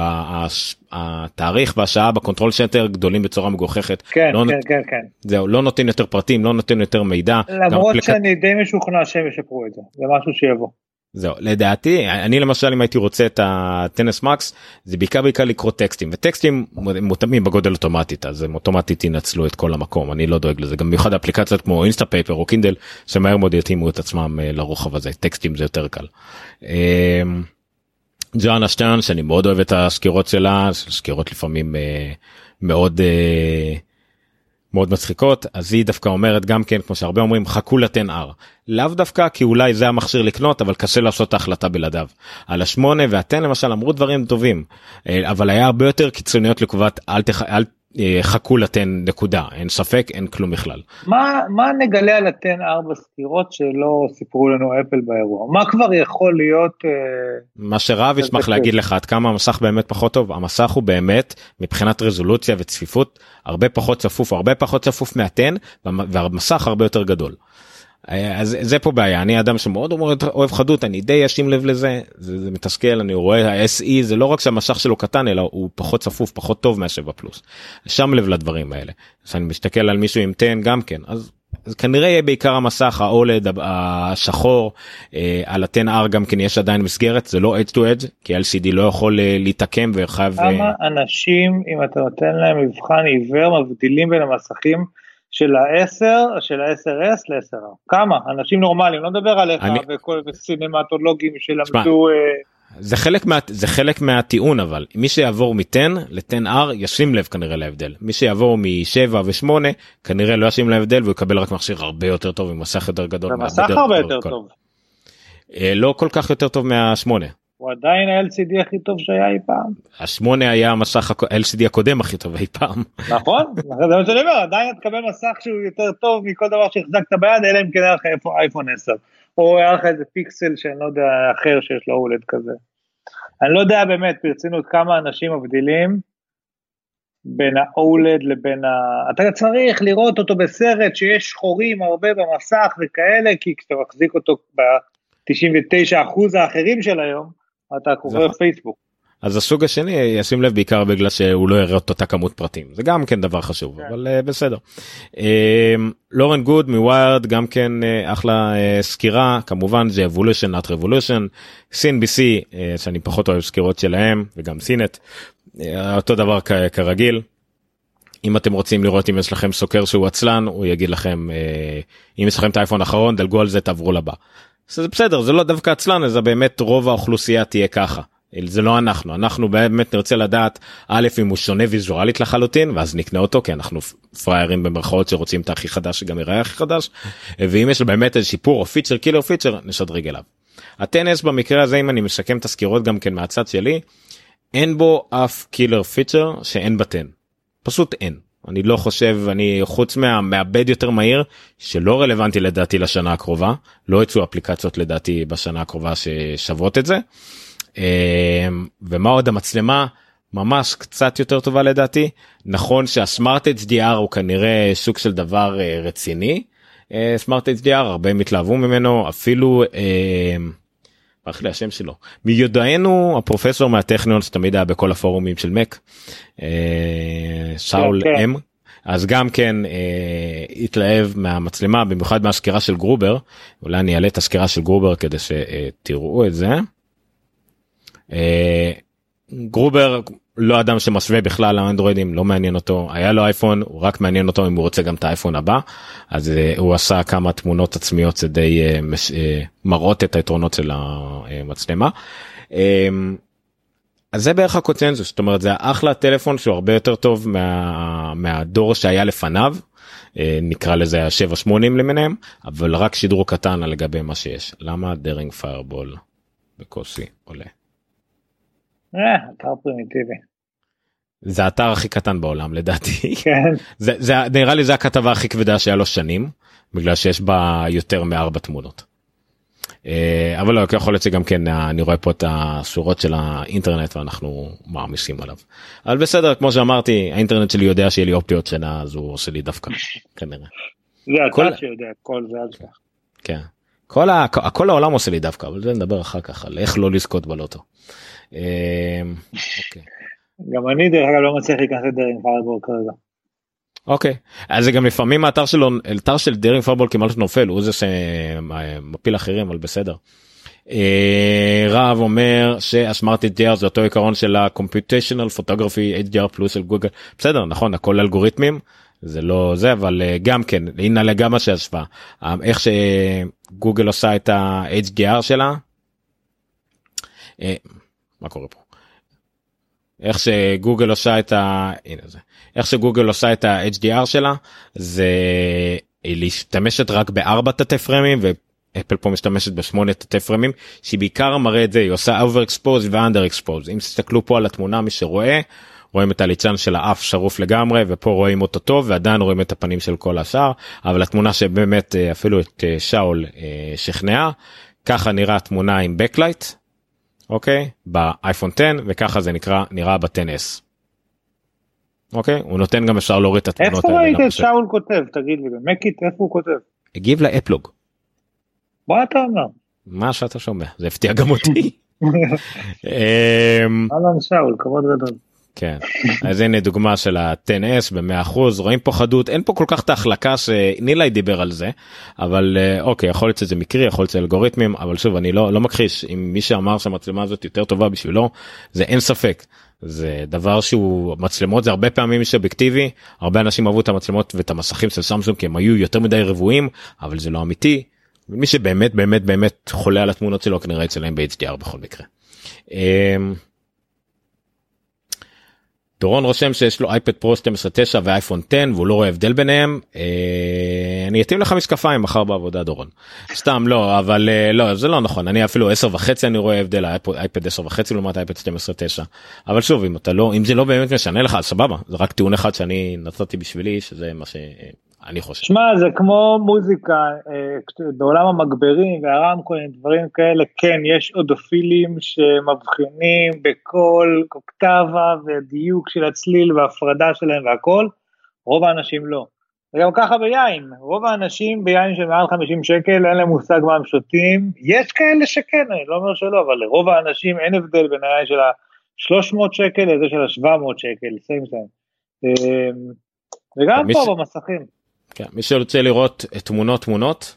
התאריך והשעה ב control center גדולים בצורה מגוחכת. כן לא כן נות... כן כן. זהו לא נותן יותר פרטים לא נותן יותר מידע. למרות שאני די משוכנע שהם ישפרו את זה. זה משהו שיבוא. זהו לדעתי אני למשל אם הייתי רוצה את ה-10s מקס זה בעיקר בעיקר לקרוא טקסטים וטקסטים מותאמים בגודל אוטומטית אז הם אוטומטית ינצלו את כל המקום אני לא דואג לזה גם במיוחד אפליקציות כמו Instapaper או Kindle שמהר מאוד יתאימו את עצמם אה, לרוחב הזה טקסטים זה יותר קל. אה, ג'ואנה שטרן שאני מאוד אוהב את הסקירות שלה סקירות לפעמים אה, מאוד. מאוד מצחיקות אז היא דווקא אומרת גם כן כמו שהרבה אומרים חכו ל-10R לאו דווקא כי אולי זה המכשיר לקנות אבל קשה לעשות את ההחלטה בלעדיו. על השמונה והתן למשל אמרו דברים טובים אה, אבל היה הרבה יותר קיצוניות לקובעת אל, תח... אל חכו לתן נקודה אין ספק אין כלום בכלל. מה, מה נגלה על התן ארבע סקירות שלא סיפרו לנו אפל באירוע? מה כבר יכול להיות? אה, מה שרב ישמח להגיד לך עד כמה המסך באמת פחות טוב המסך הוא באמת מבחינת רזולוציה וצפיפות הרבה פחות צפוף הרבה פחות צפוף מהתן והמסך הרבה יותר גדול. אז זה פה בעיה אני אדם שמאוד אוהב חדות אני די אשים לב לזה זה, זה מתסכל אני רואה ה-SE זה לא רק שהמשך שלו קטן אלא הוא פחות צפוף פחות טוב מה-7 פלוס. שם לב לדברים האלה. כשאני מסתכל על מישהו עם 10 גם כן אז. אז כנראה יהיה בעיקר המסך האולד השחור אה, על ה-10R גם כן יש עדיין מסגרת זה לא edge to edge כי LCD לא יכול אה, להתעקם וחייב. כמה אה... אנשים אם אתה נותן להם מבחן עיוור מבדילים בין המסכים של ה-10, של ה-10S ל-10R. כמה? אנשים נורמליים, לא מדבר עליך אני... וכל סינמטולוגים שלמדו... אה, זה חלק מה זה חלק מהטיעון אבל מי שיעבור מ-10 ל-10R ישים לב כנראה להבדל מי שיעבור מ-7 ו-8 כנראה לא ישים להבדל והוא יקבל רק מכשיר הרבה יותר טוב עם מסך יותר גדול. מסך הרבה יותר טוב. אה, לא כל כך יותר טוב מה-8. הוא עדיין ה-LCD הכי טוב שהיה אי פעם. השמונה היה המסך ה-LCD הקודם הכי טוב אי פעם. נכון, זה מה שאני אומר, עדיין תקבל מסך שהוא יותר טוב מכל דבר שהחזקת ביד, אלא אם כן היה לך אייפון 10. או היה לך איזה פיקסל שאני לא יודע אחר שיש לו הולד כזה. אני לא יודע באמת ברצינות כמה אנשים מבדילים בין ה-OLED לבין ה... אתה צריך לראות אותו בסרט שיש שחורים הרבה במסך וכאלה, כי כשאתה מחזיק אותו ב-99% האחרים של היום, אתה קורא נכון. פייסבוק. אז הסוג השני ישים לב בעיקר בגלל שהוא לא יראה את אותה כמות פרטים זה גם כן דבר חשוב כן. אבל אה, בסדר. אה, לורן גוד מ-Wired גם כן אה, אחלה אה, סקירה כמובן זה evolution not revolution CNBC אה, שאני פחות אוהב סקירות שלהם וגם CNET אה, אותו דבר כ- כרגיל. אם אתם רוצים לראות אם יש לכם סוקר שהוא עצלן הוא יגיד לכם אה, אם יש לכם את האייפון האחרון דלגו על זה תעברו לבא. זה בסדר זה לא דווקא עצלן זה באמת רוב האוכלוסייה תהיה ככה. זה לא אנחנו אנחנו באמת נרצה לדעת א' אם הוא שונה ויזואלית לחלוטין ואז נקנה אותו כי אנחנו פריירים במרכאות שרוצים את הכי חדש שגם יראה הכי חדש ואם יש באמת איזה שיפור או פיצ'ר killer feature נשדרג אליו. הטנס במקרה הזה אם אני מסכם את הסקירות גם כן מהצד שלי אין בו אף killer feature שאין ב-ten פשוט אין. אני לא חושב אני חוץ מהמעבד יותר מהיר שלא רלוונטי לדעתי לשנה הקרובה לא יצאו אפליקציות לדעתי בשנה הקרובה ששוות את זה. אמ, ומה עוד המצלמה ממש קצת יותר טובה לדעתי נכון שהסמארט HDR הוא כנראה סוג של דבר אה, רציני סמארט HDR הרבה מתלהבו ממנו אפילו. ברח לי השם שלו מיודענו הפרופסור מהטכניון שתמיד היה בכל הפורומים של מק אה, שאול כן, כן. אם אז גם כן אה, התלהב מהמצלמה במיוחד מהסקירה של גרובר אולי אני אעלה את הסקירה של גרובר כדי שתראו את זה. אה, גרובר לא אדם שמשווה בכלל לאנדרואידים לא מעניין אותו היה לו אייפון הוא רק מעניין אותו אם הוא רוצה גם את האייפון הבא אז uh, הוא עשה כמה תמונות עצמיות זה די uh, מש, uh, מראות את היתרונות של המצלמה. Uh, אז זה בערך הקונצנזוס זאת אומרת זה אחלה טלפון שהוא הרבה יותר טוב מה, מהדור שהיה לפניו אה, נקרא לזה ה-780 למיניהם אבל רק שידור קטן על לגבי מה שיש למה Daring Fireball בקושי עולה. אה, אתר פרימיטיבי. זה האתר הכי קטן בעולם לדעתי. כן. זה, זה נראה לי זה הכתבה הכי כבדה שהיה לו שנים בגלל שיש בה יותר מארבע תמונות. אה, אבל לא יכול להיות שגם כן אני רואה פה את השורות של האינטרנט ואנחנו מעמיסים עליו. אבל בסדר כמו שאמרתי האינטרנט שלי יודע שיהיה לי אופטיות שינה אז הוא עושה לי דווקא כנראה. זה אתה שיודע הכל זה אל תשכח. כן. כל, ה, כל העולם עושה לי דווקא אבל זה נדבר אחר כך על איך לא לזכות בלוטו. אה, אוקיי. גם אני דרך אגב לא מצליח להיכנס לדרינג פיירבול כרגע. אוקיי אז זה גם לפעמים האתר שלו אתר של Daring Fireball כמעט נופל הוא זה שמפיל אחרים אבל בסדר. אה, רהב אומר שה-Smart HDR זה אותו עיקרון של ה-computational photography HDR Plus של גוגל בסדר נכון הכל אלגוריתמים זה לא זה אבל אה, גם כן הנה לגמרי שהשוואה איך שגוגל עושה את ה-HDR שלה. מה קורה פה? איך שגוגל עושה את ה... הנה זה. איך שגוגל עושה את ה-HDR שלה זה היא להשתמשת רק בארבע תתי פרמים ואפל פה משתמשת בשמונה תתי פרמים שהיא בעיקר מראה את זה היא עושה over expose ו-under expose אם תסתכלו פה על התמונה מי שרואה רואים את הליצן של האף שרוף לגמרי ופה רואים אותו טוב ועדיין רואים את הפנים של כל השאר אבל התמונה שבאמת אה, אפילו את אה, שאול אה, שכנעה ככה נראה תמונה עם backlight אוקיי באייפון 10 וככה זה נקרא נראה ב-10s. אוקיי הוא נותן גם אפשר להוריד את התמונות האלה. איפה ראית את שאול כותב תגיד לי במקיט איפה הוא כותב? הגיב לאפלוג. מה אתה אומר? מה שאתה שומע זה הפתיע גם אותי. אמ, אהלן שאול כבוד גדול. כן. אז הנה דוגמה של ה-10s ב-100% רואים פה חדות אין פה כל כך את ההחלקה שנילי דיבר על זה אבל אה, אוקיי יכול להיות שזה מקרי יכול להיות שזה אלגוריתמים אבל שוב אני לא לא מכחיש. אם מי שאמר שהמצלמה הזאת יותר טובה בשבילו זה אין ספק. זה דבר שהוא מצלמות זה הרבה פעמים יש אובייקטיבי הרבה אנשים אהבו את המצלמות ואת המסכים של סמסונג כי הם היו יותר מדי רבועים אבל זה לא אמיתי. מי שבאמת באמת באמת חולה על התמונות שלו כנראה אצלם ב-HDR בכל מקרה. דורון רושם שיש לו אייפד פרו 12.9 ואייפון 10 והוא לא רואה הבדל ביניהם. אה, אני אתאים לך משקפיים מחר בעבודה דורון. סתם לא אבל אה, לא זה לא נכון. אני אפילו 10 וחצי אני רואה הבדל אייפד 10 וחצי לעומת אייפד 12.9 אבל שוב אם אתה לא אם זה לא באמת משנה לך סבבה זה רק טיעון אחד שאני נתתי בשבילי שזה מה ש... אני חושב. שמע זה כמו מוזיקה אה, בעולם המגברים והרמקולים דברים כאלה כן יש אודופילים שמבחינים בכל אוקטבה ודיוק של הצליל והפרדה שלהם והכל רוב האנשים לא. וגם ככה ביין רוב האנשים ביין של מעל 50 שקל אין להם מושג מה הם שותים יש כאלה שכן אני לא אומר שלא אבל לרוב האנשים אין הבדל בין היין של ה-300 שקל לזה של ה-700 שקל סיים סיים. אה, וגם פה במסכים. כן, מי שרוצה לראות תמונות תמונות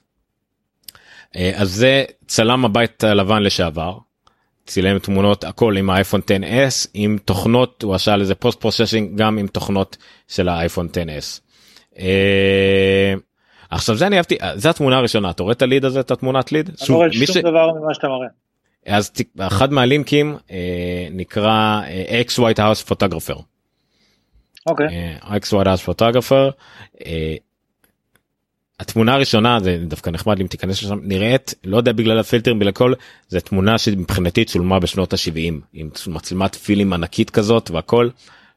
אה, אז זה צלם הבית הלבן לשעבר צילם תמונות הכל עם האייפון 10s עם תוכנות הוא עשה לזה post processing גם עם תוכנות של האייפון 10s. אה, עכשיו זה אני אהבתי זה התמונה הראשונה אתה רואה את ה-lead הזה את התמונת lead? אני לא רואה שום ש... דבר ממה שאתה מראה. אז אחד מהלינקים אה, נקרא Ex White House Photographer. אוקיי. Ex White House Photographer. התמונה הראשונה זה דווקא נחמד אם תיכנס לשם נראית לא יודע בגלל הפילטרים בגלל כל זה תמונה שמבחינתי צולמה בשנות ה-70 עם מצלמת פילם ענקית כזאת והכל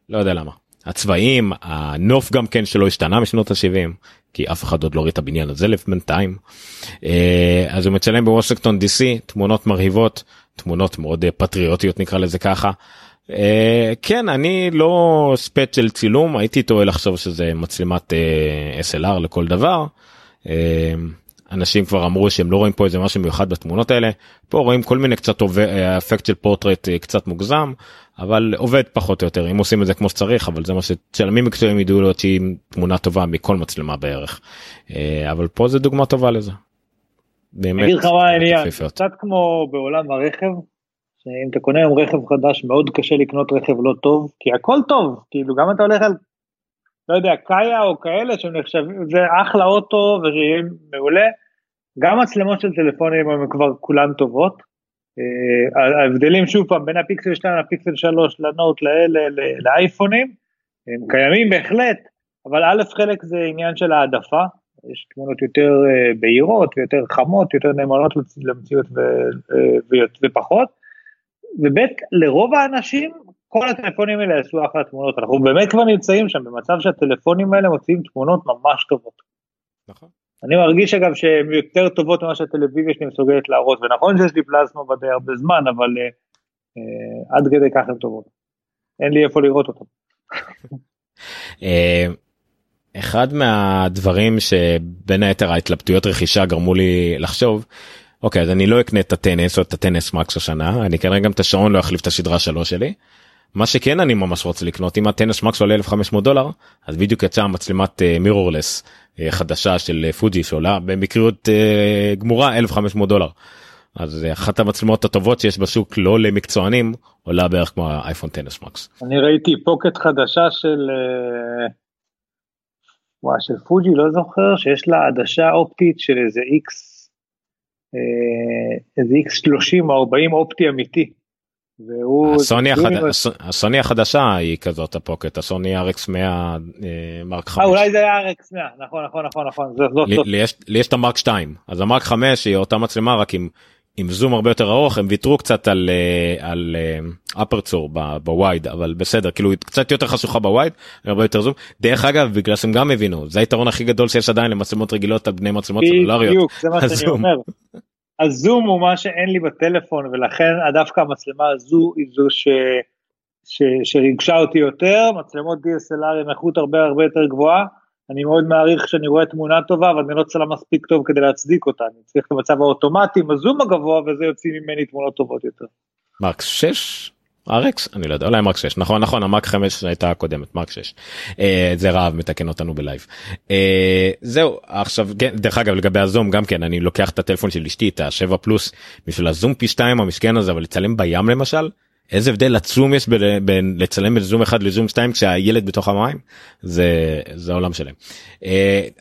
לא יודע למה. הצבעים הנוף גם כן שלא השתנה משנות ה-70 כי אף אחד עוד לא רואה את הבניין הזה לבינתיים אה, אז הוא מצלם בוושינגטון די.סי תמונות מרהיבות תמונות מאוד אה, פטריוטיות נקרא לזה ככה. Uh, כן אני לא ספט של צילום הייתי טועה לחשוב שזה מצלמת uh, SLR לכל דבר אנשים כבר אמרו שהם לא רואים פה איזה משהו מיוחד בתמונות האלה פה רואים כל מיני קצת אפקט של פורטרט אה, קצת מוגזם אבל עובד פחות או יותר אם עושים את זה כמו שצריך אבל זה מה שצלמים מקצועיים ידעו להוציא תמונה טובה מכל מצלמה בערך אה, אבל פה זה דוגמה טובה לזה. באמת. אגיד לך מה העניין קצת כמו בעולם הרכב שאם אתה קונה היום רכב חדש מאוד קשה לקנות רכב לא טוב כי הכל טוב כאילו גם אתה הולך על לא יודע, קאיה או כאלה שנחשבים, זה אחלה אוטו ושיהיה מעולה. גם מצלמות של טלפונים הן כבר כולן טובות. אה, ההבדלים שוב פעם בין הפיקסל 2 לפיקסל 3 לנוט לאלה לאייפונים הם קיימים בהחלט אבל א' חלק זה עניין של העדפה יש תמונות יותר אה, בהירות ויותר חמות יותר נאמנות למציאות אה, ופחות וב' לרוב האנשים כל הטלפונים האלה יעשו אחלה תמונות, אנחנו באמת כבר נמצאים שם במצב שהטלפונים האלה מוציאים תמונות ממש טובות. נכון. אני מרגיש אגב שהן יותר טובות ממה שהטלוויזיה שלי מסוגלת להראות, ונכון שיש לי פלזמה בדי הרבה זמן, אבל אה, אה, עד כדי כך הן טובות. אין לי איפה לראות אותן. אה, אחד מהדברים שבין היתר ההתלבטויות רכישה גרמו לי לחשוב אוקיי אז אני לא אקנה את הטנס או את הטנס מקס השנה אני כנראה גם את השעון לא אחליף את השדרה שלו שלי. מה שכן אני ממש רוצה לקנות אם הטנס מקס עולה 1500 דולר אז בדיוק יצאה מצלמת מירורלס uh, uh, חדשה של פוג'י uh, שעולה במקריות uh, גמורה 1500 דולר. אז אחת המצלמות הטובות שיש בשוק לא למקצוענים עולה בערך כמו האייפון טנס מקס. אני ראיתי פוקט חדשה של וואי של פוג'י לא זוכר שיש לה עדשה אופטית של איזה איקס איזה איקס 30 או 40 אופטי אמיתי. והוא הסוני, החד... הסוני החדשה היא כזאת הפוקט הסוני RX 100 מרק 5. אולי זה היה RX 100 נכון נכון נכון נכון. זאת, זאת, לי, לי, יש, לי יש את המרק 2 אז המרק 5 היא אותה מצלמה רק עם עם זום הרבה יותר ארוך הם ויתרו קצת על אה, על אפרצור אה, בווייד אבל בסדר כאילו היא קצת יותר חשוכה בווייד הרבה יותר זום דרך אגב בגלל שהם גם הבינו זה היתרון הכי גדול שיש עדיין למצלמות רגילות על בני מצלמות סלולריות. זה מה שאני אומר. הזום הוא מה שאין לי בטלפון ולכן דווקא המצלמה הזו היא זו ש... ש... שריגשה אותי יותר. מצלמות DSLR עם איכות הרבה הרבה יותר גבוהה. אני מאוד מעריך שאני רואה תמונה טובה אבל אני לא צלם מספיק טוב כדי להצדיק אותה. אני צריך את המצב האוטומטי עם הזום הגבוה וזה יוציא ממני תמונות טובות יותר. Mark 6 RX אני לא יודע אולי Mark 6 נכון נכון ה-Mark 5 הייתה הקודמת Mark 6 אה, זה רהב מתקן אותנו בלייב. אה, זהו עכשיו כן, דרך אגב לגבי הזום גם כן אני לוקח את הטלפון של אשתי את ה7 פלוס בשביל הזום פי 2 המסכן הזה אבל לצלם בים למשל איזה הבדל עצום יש בין, בין לצלם בזום אחד לזום 2 כשהילד בתוך המים? זה זה העולם שלהם. אה,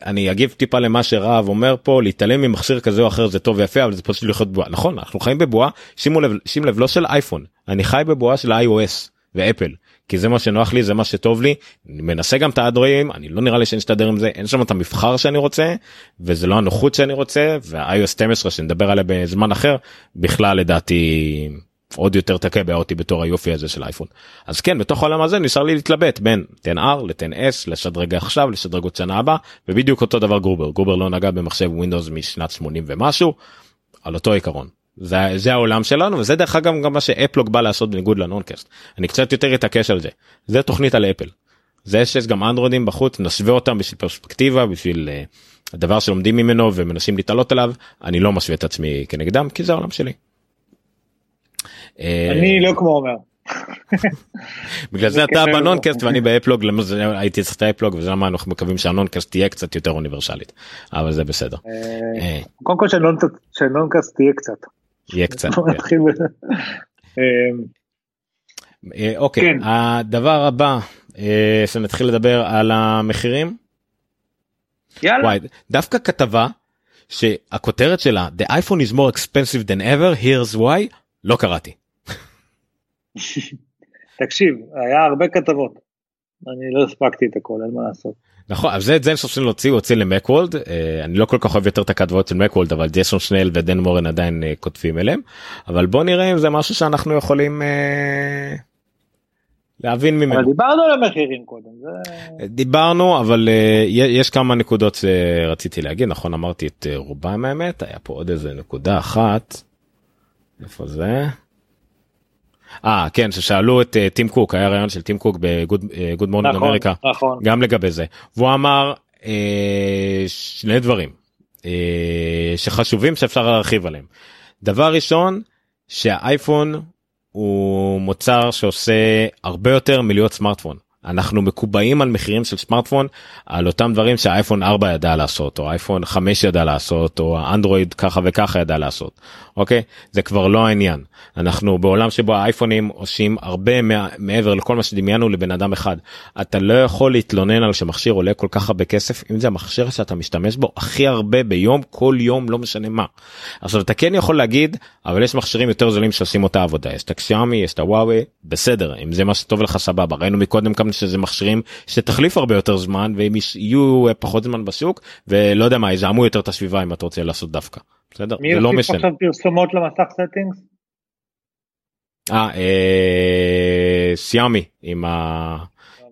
אני אגיב טיפה למה שרהב אומר פה להתעלם ממכשיר כזה או אחר זה טוב ויפה אבל זה פשוט לחיות בועה נכון אנחנו חיים בבועה. שימו לב שים לב לא של אייפון אני חי בבועה של iOS ואפל כי זה מה שנוח לי זה מה שטוב לי אני מנסה גם את האנדרואיד אני לא נראה לי שאני אסתדר עם זה אין שם את המבחר שאני רוצה וזה לא הנוחות שאני רוצה וה-iOS 12 שנדבר עליה בזמן אחר בכלל לדעתי עוד יותר תקבע אותי בתור היופי הזה של אייפון. אז כן בתוך העולם הזה נשאר לי להתלבט בין 10R ל-10S לשדרג עכשיו לשדרג עוד שנה הבאה ובדיוק אותו דבר גרובר גרובר לא נגע במחשב Windows משנת 80 ומשהו על אותו עיקרון. זה, זה העולם שלנו וזה דרך אגב גם מה שאפלוג בא לעשות בניגוד לנונקאסט אני קצת יותר אתעקש על זה זה תוכנית על אפל. זה שיש גם אנדרואידים בחוץ נשווה אותם בשביל פרספקטיבה בשביל אה, הדבר שלומדים ממנו ומנסים להתעלות עליו אני לא משווה את עצמי כנגדם כי זה העולם שלי. אה, אני לא כמו אומר. בגלל זה אתה בנונקאסט ואני באפלוג הייתי צריך את האפלוג וזה למה אנחנו מקווים שהנונקאסט תהיה קצת יותר אוניברסלית אבל זה בסדר. אה, אה. קודם כל שהנונקאסט תהיה קצת. יהיה קצת. כן. אוקיי כן. הדבר הבא שנתחיל לדבר על המחירים. יאללה. דווקא כתבה שהכותרת שלה The iPhone is more expensive than ever here's why לא קראתי. תקשיב, היה הרבה כתבות. אני לא הספקתי את הכל, אין מה לעשות. נכון, אז זה ג'ייסון שנל הוציא, הוא הוציא למקוולד, אה, אני לא כל כך אוהב יותר את הכתבות של מקוולד, אבל ג'ייסון שנל ודן מורן עדיין אה, כותבים אליהם, אבל בוא נראה אם זה משהו שאנחנו יכולים אה, להבין ממנו. אבל דיברנו על המחירים קודם. זה... דיברנו, אבל יש כמה נקודות שרציתי להגיד, נכון אמרתי את רובם האמת, היה פה עוד איזה נקודה אחת. איפה זה? אה כן ששאלו את אה, טים קוק היה רעיון של טים קוק ב-Good Morning נכון, אמריקה נכון. גם לגבי זה והוא אמר אה, שני דברים אה, שחשובים שאפשר להרחיב עליהם. דבר ראשון שהאייפון הוא מוצר שעושה הרבה יותר מלהיות סמארטפון. אנחנו מקובעים על מחירים של סמארטפון על אותם דברים שהאייפון 4 ידע לעשות או אייפון 5 ידע לעשות או האנדרואיד ככה וככה ידע לעשות. אוקיי? זה כבר לא העניין. אנחנו בעולם שבו האייפונים עושים הרבה מעבר לכל מה שדמיינו לבן אדם אחד. אתה לא יכול להתלונן על שמכשיר עולה כל כך הרבה כסף אם זה המכשיר שאתה משתמש בו הכי הרבה ביום כל יום לא משנה מה. עכשיו אתה כן יכול להגיד אבל יש מכשירים יותר זולים שעושים אותה עבודה. יש את הקשיאמי יש את הוואוי בסדר אם זה מה שטוב לך סבבה. ראינו מקודם כמה שזה מכשירים שתחליף הרבה יותר זמן והם יהיו פחות זמן בשוק ולא יודע מה יזהמו יותר את הסביבה אם אתה רוצה לעשות דווקא. בסדר? זה לא משנה. מי יוסיף עכשיו פרסומות למסך settings? אה, אה, Xiaomi עם ה...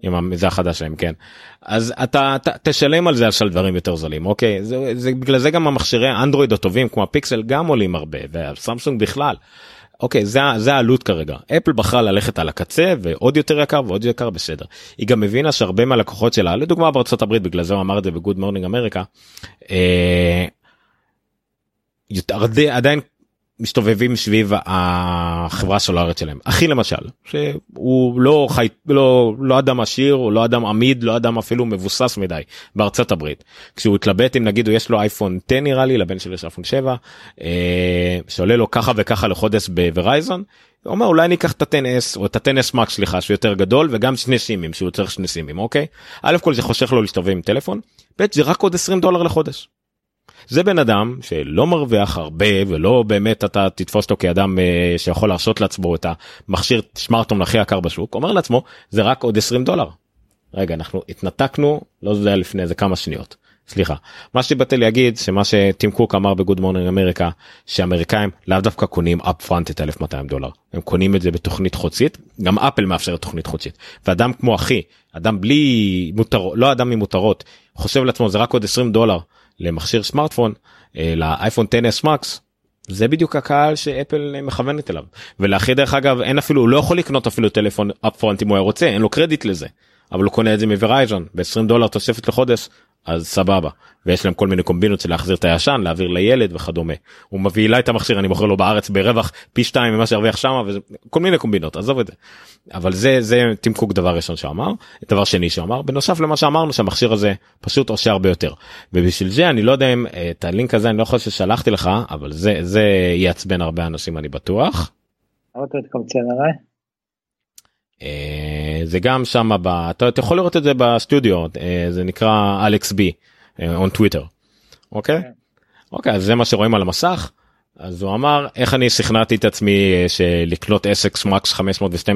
עם זה החדש שלהם כן אז אתה ת, תשלם על זה על דברים יותר זולים אוקיי זה, זה בגלל זה גם המכשירי אנדרואיד הטובים כמו ה-Pixel גם עולים הרבה וה-Samsung בכלל. אוקיי זה זה העלות כרגע אפל בחרה ללכת על הקצה ועוד יותר יקר ועוד יקר בסדר היא גם מבינה שהרבה מהלקוחות שלה לדוגמה בארצות הברית בגלל זה הוא אמר את זה ב Good Morning America. אה, עדיין מסתובבים סביב החברה הסלולרית שלהם אחי למשל שהוא לא חי לא לא אדם עשיר הוא לא אדם אמיד לא אדם אפילו מבוסס מדי בארצות הברית כשהוא התלבט אם נגיד יש לו אייפון 10 נראה לי לבן שלי יש אייפון 7 אה, שעולה לו ככה וככה לחודש בוורייזון. הוא אומר אולי אני אקח את ה-10s או את ה-10s max סליחה שהוא יותר גדול וגם שני סימים שהוא צריך שני סימים אוקיי. א' כל זה חוסך לו להסתובב עם טלפון ב' זה רק עוד 20 דולר לחודש. זה בן אדם שלא מרוויח הרבה ולא באמת אתה תתפוס אותו כאדם אה, שיכול להרשות לעצמו את המכשיר סמארטפון הכי יקר בשוק אומר לעצמו זה רק עוד 20 דולר. רגע אנחנו התנתקנו לא יודע לפני איזה כמה שניות. סליחה מה שבאתי להגיד שמה שטים קוק אמר ב Good Morning America שאמריקאים לאו דווקא קונים up front את 1200 דולר הם קונים את זה בתוכנית חודשית גם אפל מאפשרת תוכנית חודשית ואדם כמו אחי אדם בלי מותרות לא אדם ממותרות חושב לעצמו זה רק עוד 20 דולר למכשיר סמארטפון אה, לאייפון 10s Max זה בדיוק הקהל שאפל מכוונת אליו. ולאחי דרך אגב אין אפילו הוא לא יכול לקנות אפילו טלפון upfront אם הוא היה רוצה אין לו קרדיט לזה. אבל הוא קונה את זה מוורייזון ב-20 דולר תוספת לחודש אז סבבה ויש להם כל מיני קומבינות של להחזיר את הישן להעביר לילד וכדומה הוא מביא אליי את המכשיר אני מוכר לו בארץ ברווח פי שתיים ממה שהרוויח שמה וכל מיני קומבינות עזוב את זה. אבל זה זה תמקוק דבר ראשון שאמר דבר שני שאמר בנוסף למה שאמרנו שהמכשיר הזה פשוט עושה הרבה יותר ובשביל זה אני לא יודע אם את הלינק הזה אני לא חושב ששלחתי לך אבל זה זה יעצבן הרבה אנשים אני בטוח. למה אתה מתקמצן עליי? אה, זה גם שם אתה יכול לראות את זה בסטודיו אה, זה נקרא אלכס בי און טוויטר אוקיי כן. אוקיי אז זה מה שרואים על המסך. אז הוא אמר איך אני שכנעתי את עצמי אה, שלקנות אסקס מקס 512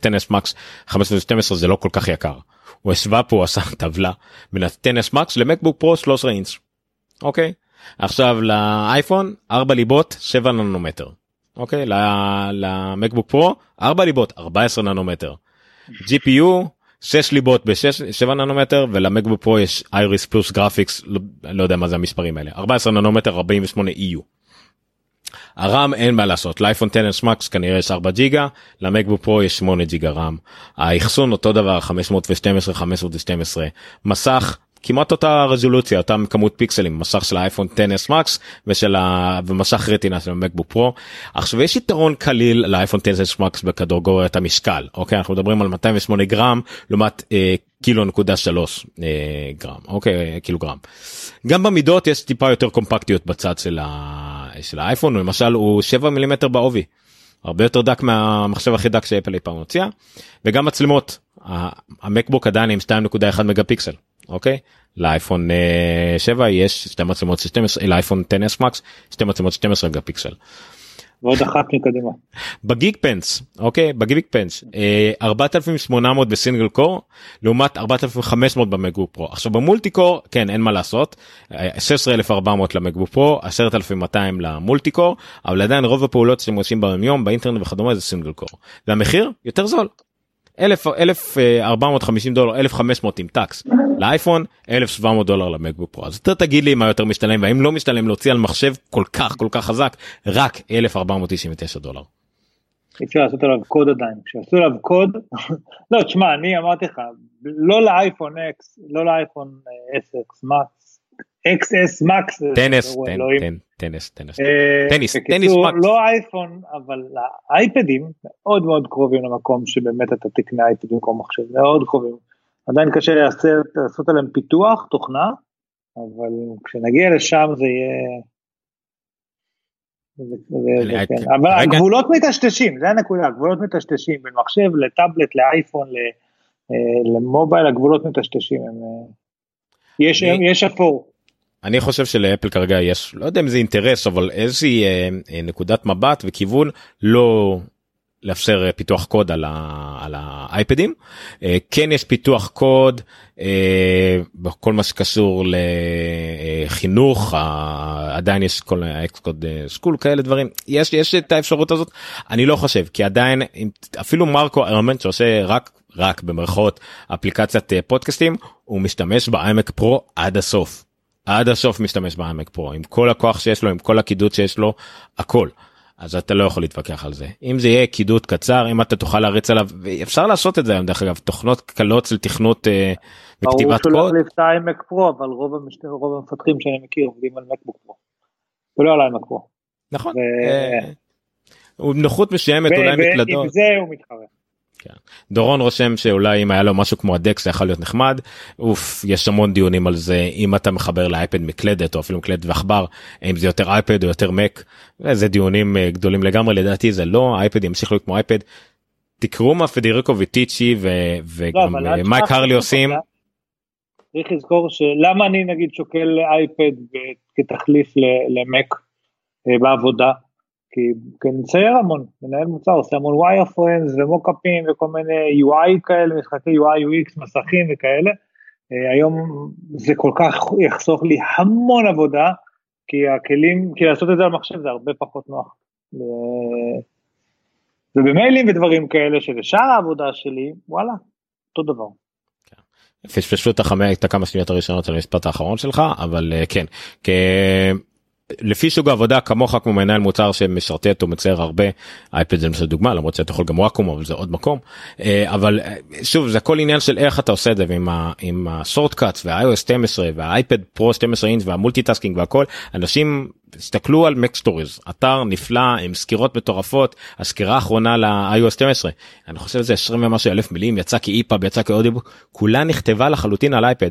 טנס מקס 512 זה לא כל כך יקר. הוא השווה פה עשה טבלה בין הטנס מקס למקבוק פרו 13 אינץ'. אוקיי עכשיו לאייפון 4 ליבות 7 ננומטר. אוקיי למקבוק פרו 4 ליבות 14 ננומטר. GPU 6 ליבות ב-7 ננומטר ולמקבוק פרו יש Iris Plus Graphics לא, לא יודע מה זה המספרים האלה 14 ננומטר 48 EU. ה RAM אין מה לעשות לאייפון 10 מקס כנראה יש 4 ג'יגה למקבוק פרו יש 8 ג'יגה RAM האחסון אותו דבר 512 512 מסך כמעט אותה רזולוציה אותה כמות פיקסלים מסך של האייפון 10s Max ושל המסך רטינה של המקבוק פרו. עכשיו יש יתרון קליל לאייפון 10s מקס בקטגוריית המשקל אוקיי אנחנו מדברים על 208 גרם לעומת אה, קילו נקודה שלוש אה, גרם אוקיי קילוגרם. גם במידות יש טיפה יותר קומפקטיות בצד של, ה... של האייפון למשל הוא 7 מילימטר בעובי. הרבה יותר דק מהמחשב הכי דק שאפל אי פעם הוציאה וגם מצלמות המקבוק עדיין עם 2.1 מגה פיקסל אוקיי? לאייפון 7 אה, יש שתי מצלמות 12 לאייפון 10s מקס שתי מצלמות 12 מגה פיקסל. ועוד אחת מקדימה. בגיג פנס אוקיי? בגיג פנס 4800 בסינגל קור לעומת 4500 במקבוק פרו. עכשיו במולטי קור כן אין מה לעשות 16400 למקבוק פרו 10200 למולטי קור אבל עדיין רוב הפעולות שאתם עושים ביום באינטרנט וכדומה זה סינגל קור. והמחיר? יותר זול. 1450 דולר 1500 עם טקס לאייפון 1700 דולר למקבוק פרו אז אתה תגיד לי מה יותר משתלם והאם לא משתלם להוציא על מחשב כל כך כל כך חזק רק 1499 דולר. אי אפשר לעשות עליו קוד עדיין כשעשו עליו קוד לא תשמע אני אמרתי לך לא לאייפון X לא לאייפון 10 מקס XS Max. Ten S, טנס, טנס, טניס, טניס מקס. לא אייפון, אבל האייפדים מאוד מאוד קרובים למקום שבאמת אתה תקנה אייפד במקום מחשב, מאוד קרובים. עדיין קשה לעשות עליהם פיתוח, תוכנה, אבל כשנגיע לשם זה יהיה... כן. אבל הגבולות מטשטשים, זה הנקודה, הגבולות מטשטשים, בין מחשב לטאבלט, לאייפון, אה, למובייל, הגבולות מטשטשים, אה, יש אפור. אני חושב שלאפל כרגע יש לא יודע אם זה אינטרס אבל איזושהי אה, נקודת מבט וכיוון לא לאפשר אה, פיתוח קוד על, ה, על האייפדים. אה, כן יש פיתוח קוד אה, בכל מה שקשור לחינוך, עדיין יש כל ה Xcode school כאלה דברים, יש, יש את האפשרות הזאת. אני לא חושב, כי עדיין אפילו מרקו ארמנט שעושה רק רק במרכאות אפליקציית פודקאסטים הוא משתמש באיימק פרו עד הסוף. עד הסוף משתמש באיימק פרו עם כל הכוח שיש לו עם כל הקידוד שיש לו הכל. אז אתה לא יכול להתווכח על זה אם זה יהיה קידוד קצר אם אתה תוכל להריץ עליו אפשר לעשות את זה היום דרך אגב תוכנות קלות לתכנות אה, וכתיבת קוד. ברור שלא להחליף את פרו אבל רוב, המשת... רוב המפתחים שאני מכיר עובדים על מקבוק פרו. ולא על האיימק פרו. נכון. ו... אה, הוא נוחות מסוימת אולי מקלדות. ועם זה הוא מתחרה. כן. דורון רושם שאולי אם היה לו משהו כמו הדקס זה יכול להיות נחמד אוף יש המון דיונים על זה אם אתה מחבר לאייפד מקלדת או אפילו מקלדת ועכבר אם זה יותר אייפד או יותר מק זה דיונים אה, גדולים לגמרי לדעתי זה לא אייפד ימשיך להיות כמו אייפד. תקראו מה פדריקו ויטיצ'י וגם לא, אה, מייק הרלי עושים. צריך לזכור שלמה אני נגיד שוקל אייפד כתחליף למק אה, בעבודה כי, אני מצייר המון, מנהל מוצר, עושה המון wireframes ומוקאפים וכל מיני UI כאלה, משחקי UI, UX, מסכים וכאלה. אה, היום זה כל כך יחסוך לי המון עבודה, כי הכלים, כי לעשות את זה על מחשב זה הרבה פחות נוח. ובמיילים ודברים כאלה שלשאר העבודה שלי, וואלה, אותו דבר. כן. פשפשו את הכמה שניות הראשונות על המשפט האחרון שלך אבל אה, כן לפי סוג העבודה כמוך כמו מנהל מוצר שמשרטט או מצייר הרבה אייפד זה למשל דוגמה למרות שאתה יכול גם וואקום אבל זה עוד מקום. אה, אבל אה, שוב זה הכל עניין של איך אתה עושה את זה ועם ה Shortcut וה-iOS 12 והאייפד פרו 12 אינץ' וה multitasking והכל. אנשים הסתכלו על MacStories אתר נפלא עם סקירות מטורפות הסקירה האחרונה ל-iOS 12 אני חושב שזה 20 ומשהו אלף מילים יצא כ EPUB יצא כ audiobook כולה נכתבה לחלוטין על אייפד.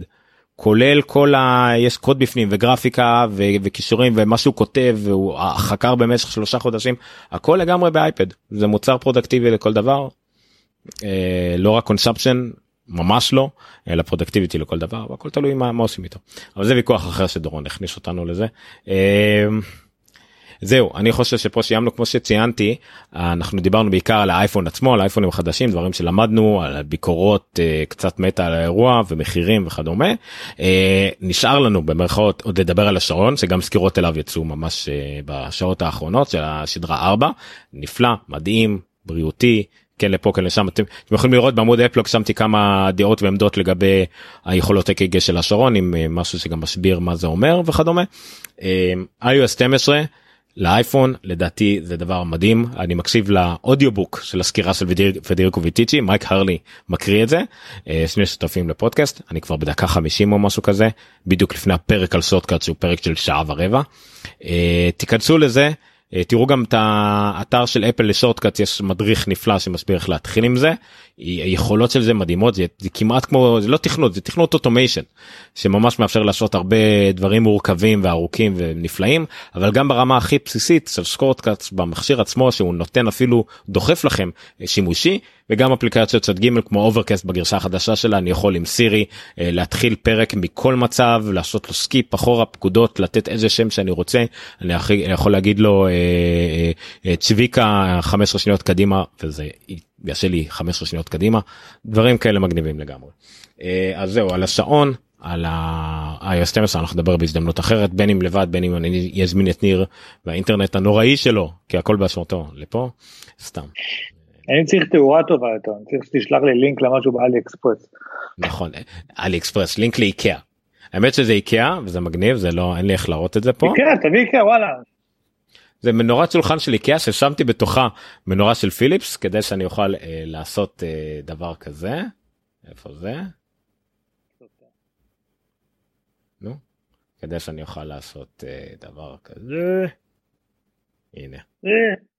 כולל כל ה... יש קוד בפנים וגרפיקה ו... וקישורים ומה שהוא כותב והוא חקר במשך שלושה חודשים הכל לגמרי באייפד. זה מוצר פרודקטיבי לכל דבר. אה, לא רק consumption ממש לא אלא productivity לכל דבר והכל תלוי מה, מה עושים איתו. אבל זה ויכוח אחר שדורון הכניס אותנו לזה. אה, זהו אני חושב שפה סיימנו כמו שציינתי אנחנו דיברנו בעיקר על האייפון עצמו על האייפונים החדשים דברים שלמדנו על ביקורות אה, קצת מטא על האירוע ומחירים וכדומה. אה, נשאר לנו במרכאות עוד לדבר על השעון שגם סקירות אליו יצאו ממש אה, בשעות האחרונות של השדרה 4 נפלא מדהים בריאותי כן לפה כן לשם. אתם, אתם יכולים לראות בעמוד אפלוג שמתי כמה דעות ועמדות לגבי היכולות אק"ג של השעון עם משהו שגם מסביר מה זה אומר וכדומה. iOS 12 לאייפון לדעתי זה דבר מדהים. אני מקשיב לאודיובוק של הסקירה של פדריקו ויטיצ'י מייק הרלי מקריא את זה. אה, שני שותפים לפודקאסט אני כבר בדקה 50 או משהו כזה בדיוק לפני הפרק על סוטקאט שהוא פרק של שעה ורבע. אה, תיכנסו לזה אה, תראו גם את האתר של אפל ל Shortcut יש מדריך נפלא שמסביר איך להתחיל עם זה היכולות של זה מדהימות זה, זה כמעט כמו זה לא תכנות זה תכנות automation שממש מאפשר לעשות הרבה דברים מורכבים וארוכים ונפלאים אבל גם ברמה הכי בסיסית של Shortcut במכשיר עצמו שהוא נותן אפילו דוחף לכם שימושי וגם אפליקציות צד ג' כמו Overcast בגרסה החדשה שלה אני יכול עם סירי אה, להתחיל פרק מכל מצב לעשות לו skip אחורה פקודות לתת איזה שם שאני רוצה אני יכול להגיד לו אה, אה, צביקה 15 שניות קדימה וזה יעשה לי 15 שניות קדימה דברים כאלה מגניבים לגמרי. אז זהו על השעון על ה-iOS 12 אנחנו נדבר בהזדמנות אחרת בין אם לבד בין אם אני אזמין את ניר והאינטרנט הנוראי שלו כי הכל באשמתו לפה סתם. אני צריך תאורה טובה יותר, אני צריך שתשלח לי לינק למשהו באלי אקספרס. נכון, אלי אקספרס, לינק לאיקאה. האמת שזה איקאה וזה מגניב, זה לא, אין לי איך להראות את זה פה. איקאה, תביא איקאה, וואלה. זה מנורת שולחן של איקאה ששמתי בתוכה מנורה של פיליפס כדי שאני אוכל אה, לעשות אה, דבר כזה. איפה זה? נו, כדי שאני אוכל לעשות אה, דבר כזה. הנה. אה.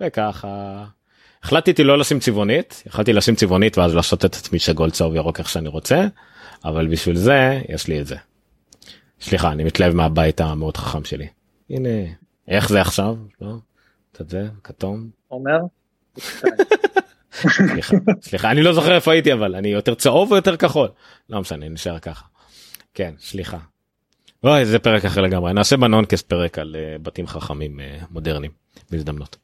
וככה החלטתי לא לשים צבעונית יכלתי לשים צבעונית ואז לעשות את עצמי שגול צהוב ירוק איך שאני רוצה אבל בשביל זה יש לי את זה. סליחה אני מתלהב מהבית המאוד חכם שלי. הנה איך זה עכשיו? לא? את זה כתום? אומר סליחה, סליחה אני לא זוכר איפה הייתי אבל אני יותר צהוב או יותר כחול? לא משנה נשאר ככה. כן סליחה. אוי זה פרק אחר לגמרי. נעשה בנונקס פרק על uh, בתים חכמים uh, מודרניים בהזדמנות.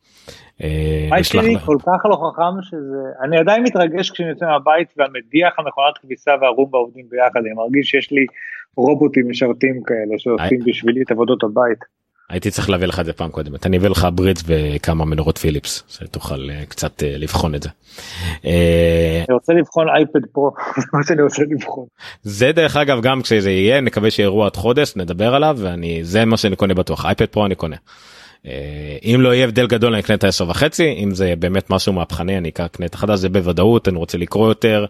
הבית שלי כל כך לא חכם שזה אני עדיין מתרגש כשאני יוצא מהבית והמדיח המכונת כביסה והרומבה עובדים ביחד אני מרגיש שיש לי רובוטים משרתים כאלה שעושים בשבילי את עבודות הבית. הייתי צריך להביא לך את זה פעם קודמת אני אביא לך ברידס וכמה מנורות פיליפס שתוכל קצת לבחון את זה. אני רוצה לבחון אייפד פרו זה מה שאני רוצה לבחון. זה דרך אגב גם כשזה יהיה נקווה שיהיה עד חודש נדבר עליו ואני זה מה שאני קונה בטוח אייפד פרו אני קונה. אם לא יהיה הבדל גדול אני אקנה את ה-10 וחצי אם זה באמת משהו מהפכני אני אקנה את החדש זה בוודאות אני רוצה לקרוא יותר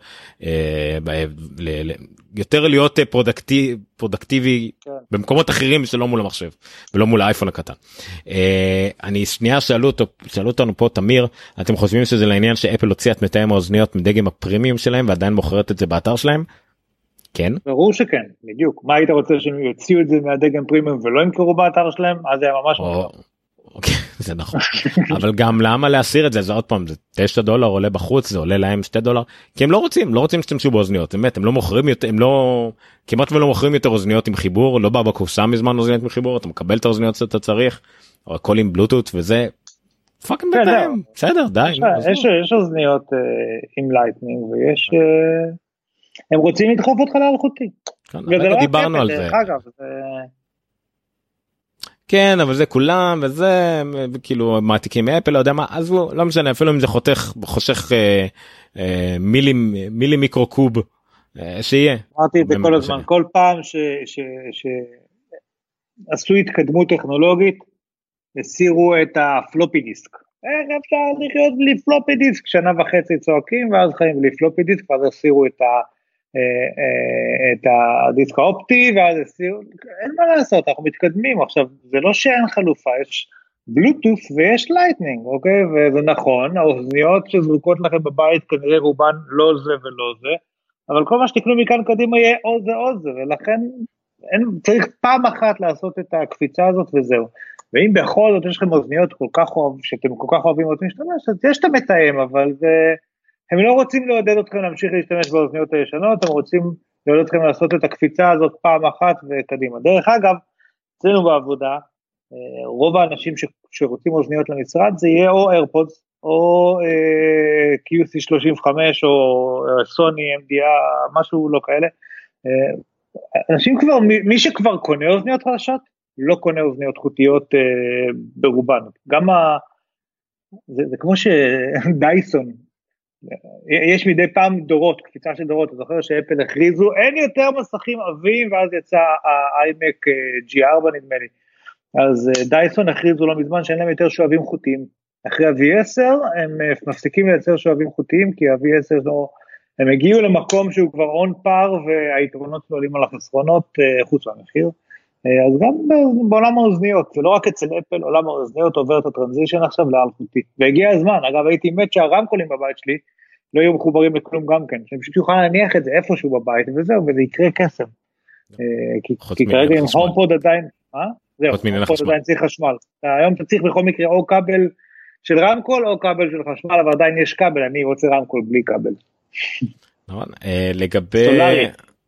יותר להיות productive פרודקטיבי כן. במקומות אחרים שלא מול המחשב ולא מול האייפון הקטן. אני שנייה שאלו אותו שאלו אותנו פה תמיר אתם חושבים שזה לעניין שאפל הוציאה את מתאם האוזניות מדגם הפרימיום שלהם ועדיין מוכרת את זה באתר שלהם. כן ברור שכן בדיוק מה היית רוצה שהם יוציאו את זה מהדגם פרימיום ולא ימכרו באתר שלהם אז זה היה ממש. אוקיי, זה נכון אבל גם למה להסיר את זה זה עוד פעם זה 9 דולר עולה בחוץ זה עולה להם 2 דולר כי הם לא רוצים לא רוצים שתשתמשו באוזניות באמת הם לא מוכרים יותר הם לא כמעט ולא מוכרים יותר אוזניות עם חיבור לא בא בקופסה מזמן אוזניות עם חיבור אתה מקבל את האוזניות שאתה צריך או הכל עם בלוטות' וזה. Fucking כן, מתאם בסדר די יש אוזניות אה, עם Lightning ויש אה, הם רוצים לדחוף אותך לאלחוטי. כן, לא דיברנו על זה. כן אבל זה כולם וזה כאילו מעתיקים מאפל לא יודע מה אז לא משנה אפילו אם זה חותך חוסך אה, אה, מילי מילי מיקרו קוב אה, שיהיה. אמרתי את זה כל הזמן כל פעם שעשו התקדמות טכנולוגית הסירו את ה floppy disk. איך אפשר לחיות בלי floppy disk שנה וחצי צועקים ואז חיים בלי floppy disk ואז הסירו את ה... אה, אה, את הדיסק האופטי ואז הסירו, אין מה לעשות, אנחנו מתקדמים עכשיו, זה לא שאין חלופה, יש בלוטוף ויש Lightning, אוקיי? וזה נכון, האוזניות שזרוקות לכם בבית כנראה רובן לא זה ולא זה, אבל כל מה שתקנו מכאן קדימה יהיה או זה או זה, ולכן אין, צריך פעם אחת לעשות את הקפיצה הזאת וזהו. ואם בכל זאת יש לכם אוזניות כל כך אוהב, שאתם כל כך אוהבים רוצים להשתמש, אז יש את המתאם, אבל זה... הם לא רוצים לעודד אתכם להמשיך להשתמש באוזניות הישנות, הם רוצים לעודד אתכם לעשות את הקפיצה הזאת פעם אחת וקדימה. דרך אגב, אצלנו בעבודה, אה, רוב האנשים ש, שרוצים אוזניות למשרד זה יהיה או איירפודס או אה, QC35 או אה, סוני MDA, משהו לא כאלה. אה, אנשים כבר, מי שכבר קונה אוזניות חדשות, לא קונה אוזניות חוטיות אה, ברובן. גם ה... זה, זה כמו שדייסון יש מדי פעם דורות, קפיצה של דורות, אתה זוכר שאפל הכריזו אין יותר מסכים עבים ואז יצא האיימק G4 נדמה לי. אז אה, דייסון הכריזו לא מזמן שאין להם יותר שואבים חוטיים. אחרי ה-V10 הם אה, מפסיקים לייצר שואבים חוטיים כי ה-V10 לא, הם הגיעו למקום שהוא כבר און פאר והיתרונות לא עולים על החסרונות אה, חוץ מהמחיר. אז גם בעולם האוזניות, זה לא רק אצל אפל, עולם האוזניות עובר את הטרנזישן עכשיו לאלחוטי. והגיע הזמן, אגב הייתי מת שהרמקולים בבית שלי לא יהיו מחוברים לכלום גם כן, שאני פשוט יוכל להניח את זה איפשהו בבית וזהו, וזה יקרה קסם. אה, כי כרגע עם הומפוד עדיין, מה? זהו, HomePod עדיין צריך חשמל. היום אתה צריך בכל מקרה או כבל של רמקול או כבל של חשמל, אבל עדיין יש כבל, אני רוצה רמקול בלי כבל. נכון, אה, לגבי...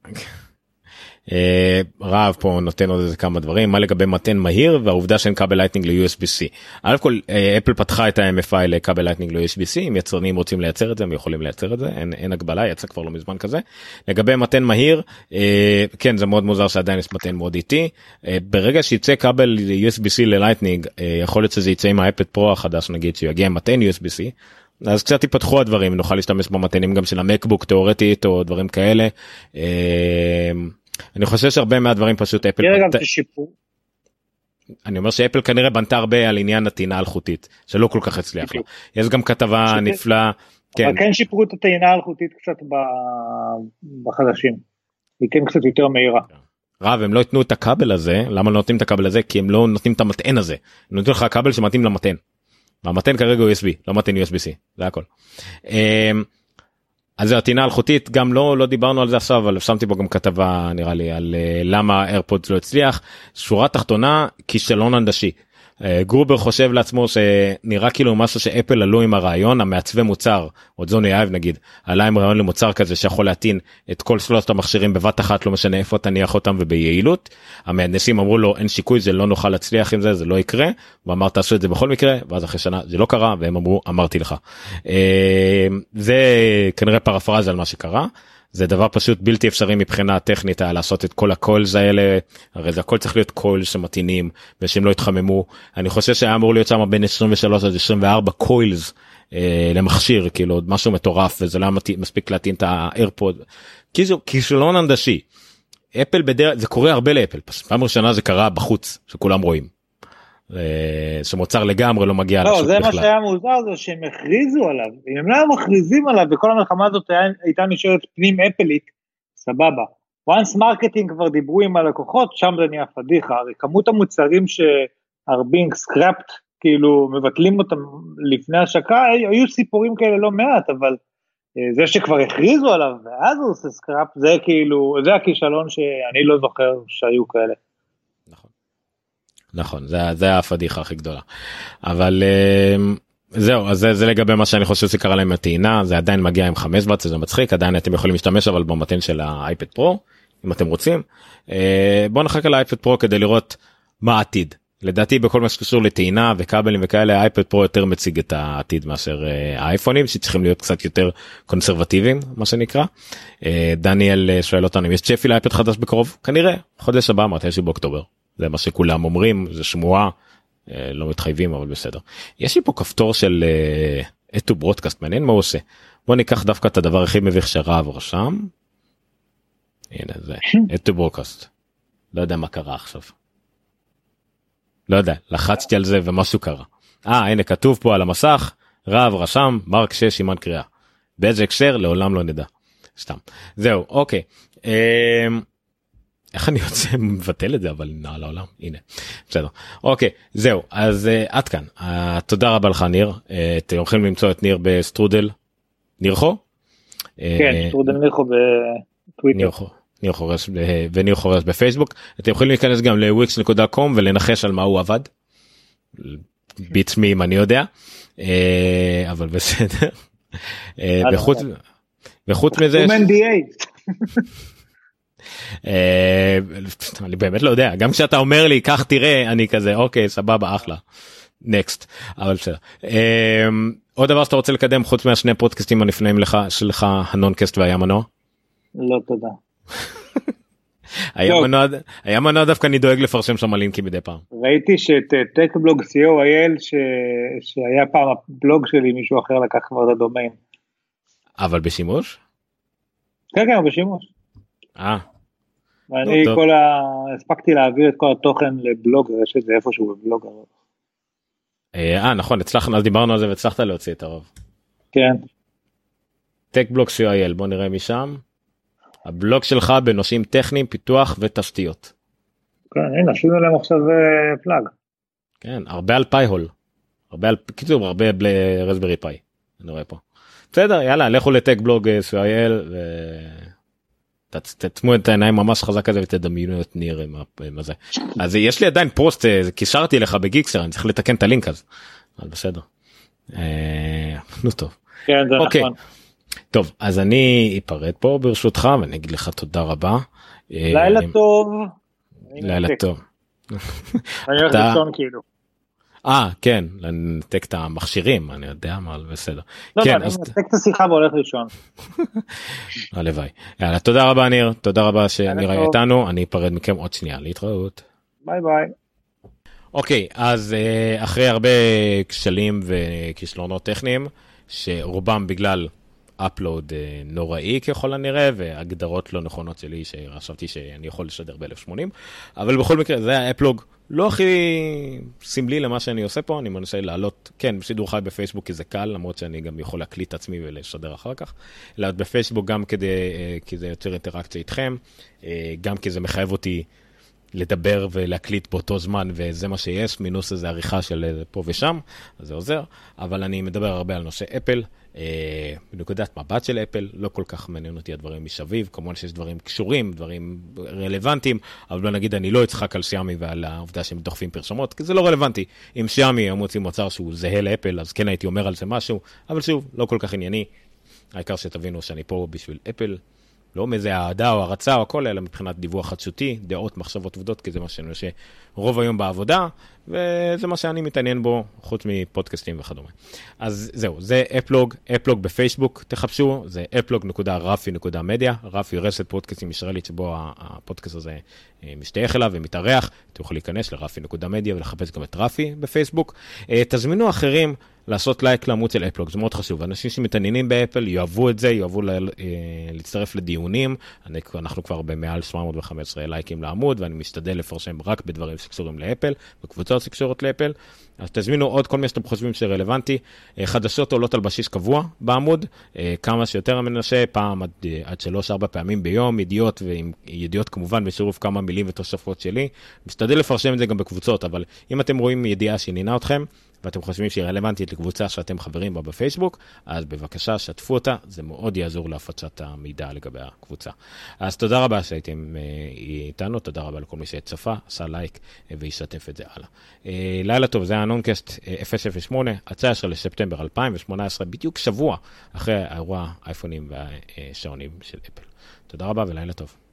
אה, רב פה נותן עוד איזה כמה דברים מה לגבי מטען מהיר והעובדה שאין כבל Lightning ל-USB-C. א' כל אה, אפל פתחה את ה-MFi לכבל Lightning ל-USB-C אם יצרנים רוצים לייצר את זה הם יכולים לייצר את זה אין, אין הגבלה יצא כבר לא מזמן כזה. לגבי מטען מהיר אה, כן זה מאוד מוזר שעדיין יש מטען מאוד איטי אה, ברגע שיצא כבל USB-C ל Lightning אה, יכול להיות שזה יצא עם האייפד פרו החדש נגיד שיגיע מטען USB-C אז קצת יפתחו הדברים נוכל להשתמש במטענים גם של ה MacBook תאורטית או דברים כאלה. אה, אני חושב שהרבה מהדברים פשוט אפל בנתה... אני אומר שאפל כנראה בנתה הרבה על עניין הטעינה האלחוטית שלא כל כך הצליח לה. יש גם כתבה נפלאה. כן. אבל כן שיפרו את הטעינה האלחוטית קצת בחדשים. היא כן קצת יותר מהירה. רב הם לא ייתנו את הכבל הזה למה לא נותנים את הכבל הזה כי הם לא נותנים את המטען הזה. הם נותנים לך כבל שמתאים למטען. והמטען כרגע הוא USB לא מטען USB-C זה הכל. אז זה הטעינה אלחוטית גם לא לא דיברנו על זה עכשיו אבל שמתי בו גם כתבה נראה לי על uh, למה איירפודס לא הצליח. שורה תחתונה כישלון הנדשי. אה, גרובר חושב לעצמו שנראה כאילו משהו שאפל עלו עם הרעיון המעצבי מוצר עוד ג'וני אייב נגיד עלה עם רעיון למוצר כזה שיכול להטעין את כל שלושת המכשירים בבת אחת לא משנה איפה תניח אותם וביעילות. המהנדסים אמרו לו אין סיכוי זה לא נוכל להצליח עם זה זה לא יקרה ואמר תעשו את זה בכל מקרה ואז אחרי שנה זה לא קרה והם אמרו אמרתי לך. אה, זה כנראה פרפרזה על מה שקרה. זה דבר פשוט בלתי אפשרי מבחינה טכנית היה לעשות את כל ה coils האלה הרי זה הכל צריך להיות קול שמתאינים ושהם לא יתחממו אני חושב שהיה אמור להיות שם בין 23 עד 24 קוילס אה, למכשיר כאילו משהו מטורף וזה לא היה מספיק להטעין את האיירפוד כאילו כישלון הנדשי. אפל בדרך זה קורה הרבה לאפל פעם ראשונה זה קרה בחוץ שכולם רואים. אה, שמוצר לגמרי לא מגיע לא, לשוק בכלל. לא, זה מה שהיה מוזר זה שהם הכריזו עליו, אם הם לא היו מכריזים עליו וכל המלחמה הזאת היה, הייתה נשארת פנים אפלית, סבבה. once marketing כבר דיברו עם הלקוחות, שם זה נהיה פדיחה, הרי כמות המוצרים ש are being scrapped, כאילו מבטלים אותם לפני השקה, היו סיפורים כאלה לא מעט, אבל אה, זה שכבר הכריזו עליו ואז הוא עושה scrap, זה כאילו, זה הכישלון שאני לא זוכר שהיו כאלה. נכון זה זה הפדיחה הכי גדולה. אבל אמ, זהו אז זה, זה לגבי מה שאני חושב שקרה להם הטעינה זה עדיין מגיע עם 5 ואט זה מצחיק עדיין אתם יכולים להשתמש אבל במטען של האייפד פרו אם אתם רוצים. אה, בוא נחכה לאייפד פרו כדי לראות מה העתיד. לדעתי בכל מה שקשור לטעינה וכבלים וכאלה האייפד פרו יותר מציג את העתיד מאשר אה, האייפונים שצריכים להיות קצת יותר קונסרבטיביים מה שנקרא. אה, דניאל שואל אותנו אם יש צ'פי לאייפד חדש בקרוב? כנראה חודש הבא מתישהו באוקטובר זה מה שכולם אומרים זה שמועה אה, לא מתחייבים אבל בסדר יש לי פה כפתור של אתו ברודקאסט מעניין מה הוא עושה בוא ניקח דווקא את הדבר הכי מביך שרב רשם. הנה זה אתו ברודקאסט. לא יודע מה קרה עכשיו. לא יודע לחצתי על זה ומשהו קרה. אה הנה כתוב פה על המסך רב רשם מרק 6 סימן קריאה. באיזה הקשר לעולם לא נדע. סתם זהו אוקיי. אמ, איך אני יוצא מבטל את זה אבל נע לעולם הנה בסדר אוקיי זהו אז uh, עד כאן uh, תודה רבה לך ניר uh, אתם יכולים למצוא את ניר בסטרודל ניר חו? כן uh, סטרודל ניר חו בטוויטר. ניר חו. ניר חורש וניר חורש בפייסבוק אתם יכולים להיכנס גם ל Wix.com ולנחש על מה הוא עבד. beats me אם אני יודע אבל בסדר. וחוץ מזה. אה, אני באמת לא יודע גם כשאתה אומר לי כך תראה אני כזה אוקיי סבבה אחלה. נקסט אבל בסדר. אה, עוד דבר שאתה רוצה לקדם חוץ מהשני פודקאסטים הנפלאים לך שלך הנונקאסט והיה מנוע? לא תודה. היה מנוע היה מנוע דווקא אני דואג לפרשם שם לינקים מדי פעם. ראיתי שאת טקבלוג co.il שהיה פעם הבלוג שלי מישהו אחר לקח כבר את הדומיין. אבל בשימוש? כן כן בשימוש. אה ואני כל ה... הספקתי להעביר את כל התוכן לבלוגר, יש את זה איפשהו בבלוגר. אה, אה נכון הצלחנו אז דיברנו על זה והצלחת להוציא את הרוב. כן. טקבלוג co.il בוא נראה משם. הבלוג שלך בנושאים טכניים פיתוח ותשתיות. כן הנה עשינו להם עכשיו אה, פלאג. כן הרבה על פייהול. הרבה על קיצור הרבה ברסברי פאי. אני רואה פה. בסדר יאללה לכו לטק בלוג co.il. ו... תעצמו את העיניים ממש חזק כזה ותדמיינו את ניר עם הזה. אז יש לי עדיין פוסט אה, קישרתי לך בגיקסר אני צריך לתקן את הלינק הזה. אז בסדר. אה, נו טוב. כן זה אוקיי. נכון. טוב אז אני אפרד פה ברשותך ואני אגיד לך תודה רבה. לילה אה, טוב. לילה טוב. אני הולך לישון כאילו. אה כן לנתק את המכשירים אני יודע מה בסדר. לא, כן, לא, אז... אני מנתק את השיחה והולך לישון. הלוואי. יאללה תודה רבה ניר תודה רבה שניר היה איתנו אני אפרד מכם עוד שנייה להתראות. ביי ביי. אוקיי אז אה, אחרי הרבה כשלים וכישלונות טכניים שרובם בגלל אפלוד אה, נוראי ככל הנראה והגדרות לא נכונות שלי שחשבתי שאני יכול לשדר ב-1080 אבל בכל מקרה זה היה אפלוג לא הכי סמלי למה שאני עושה פה אני מנסה לעלות כן בשידור חי בפייסבוק כי זה קל למרות שאני גם יכול להקליט את עצמי ולשדר אחר כך. לעלות בפייסבוק גם כדי אה, כי זה יותר אינטראקציה איתכם אה, גם כי זה מחייב אותי לדבר ולהקליט באותו זמן, וזה מה שיש, מינוס איזה עריכה של פה ושם, אז זה עוזר, אבל אני מדבר הרבה על נושא אפל. אה, בנקודת מבט של אפל, לא כל כך מעניין אותי הדברים מסביב, כמובן שיש דברים קשורים, דברים רלוונטיים, אבל בוא נגיד אני לא אצחק על שיאמי ועל העובדה שהם דוחפים פרשמות, כי זה לא רלוונטי. אם שיאמי הם מוצאים מוצר שהוא זהה לאפל, אז כן הייתי אומר על זה משהו, אבל שוב, לא כל כך ענייני. העיקר שתבינו שאני פה בשביל אפל, לא מאיזה אהדה או הרצה או הכל, אלא מבחינת דיווח חדשותי, דעות, מחשבות, עובדות, כי זה מה שאני עושה רוב היום בעבודה, וזה מה שאני מתעניין בו, חוץ מפודקאסטים וכדומה. אז זהו, זה אפלוג, אפלוג בפייסבוק, תחפשו, זה אפלוג.רפי.מדיה, רפי רשת פודקאסטים ישראלית שבו הפודקאסט הזה אה, משתייך אליו ומתארח, אתם יכולים להיכנס לרפי.מדיה ולחפש גם את רפי בפייסבוק. אה, תזמינו אחרים. לעשות לייק לעמוד של אפלוג, זה מאוד חשוב. אנשים שמתעניינים באפל יאהבו את זה, יאהבו לה, אה, להצטרף לדיונים. אני, אנחנו כבר במעל 715 לייקים לעמוד, ואני משתדל לפרשם רק בדברים שקשורים לאפל, בקבוצות שקשורות לאפל. אז תזמינו עוד כל מה שאתם חושבים שרלוונטי. אה, חדשות עולות על בסיס קבוע בעמוד, אה, כמה שיותר מנשה, פעם עד, עד שלוש-ארבע פעמים ביום, ידיעות, ועם ידיעות כמובן בשירוף כמה מילים ותוספות שלי. משתדל לפרשם את זה גם בקבוצות, אבל אם אתם רואים ידיעה שעניינה אתכם, ואתם חושבים שהיא רלוונטית לקבוצה שאתם חברים בה בפייסבוק, אז בבקשה, שתפו אותה, זה מאוד יעזור להפצת המידע לגבי הקבוצה. אז תודה רבה שהייתם אה, איתנו, תודה רבה לכל מי שצפה, עשה לייק אה, וישתף את זה הלאה. אה, לילה טוב, זה היה נונקאסט 008, ה-19 לספטמבר 2018, בדיוק שבוע אחרי האירוע האייפונים והשעונים של אפל. תודה רבה ולילה טוב.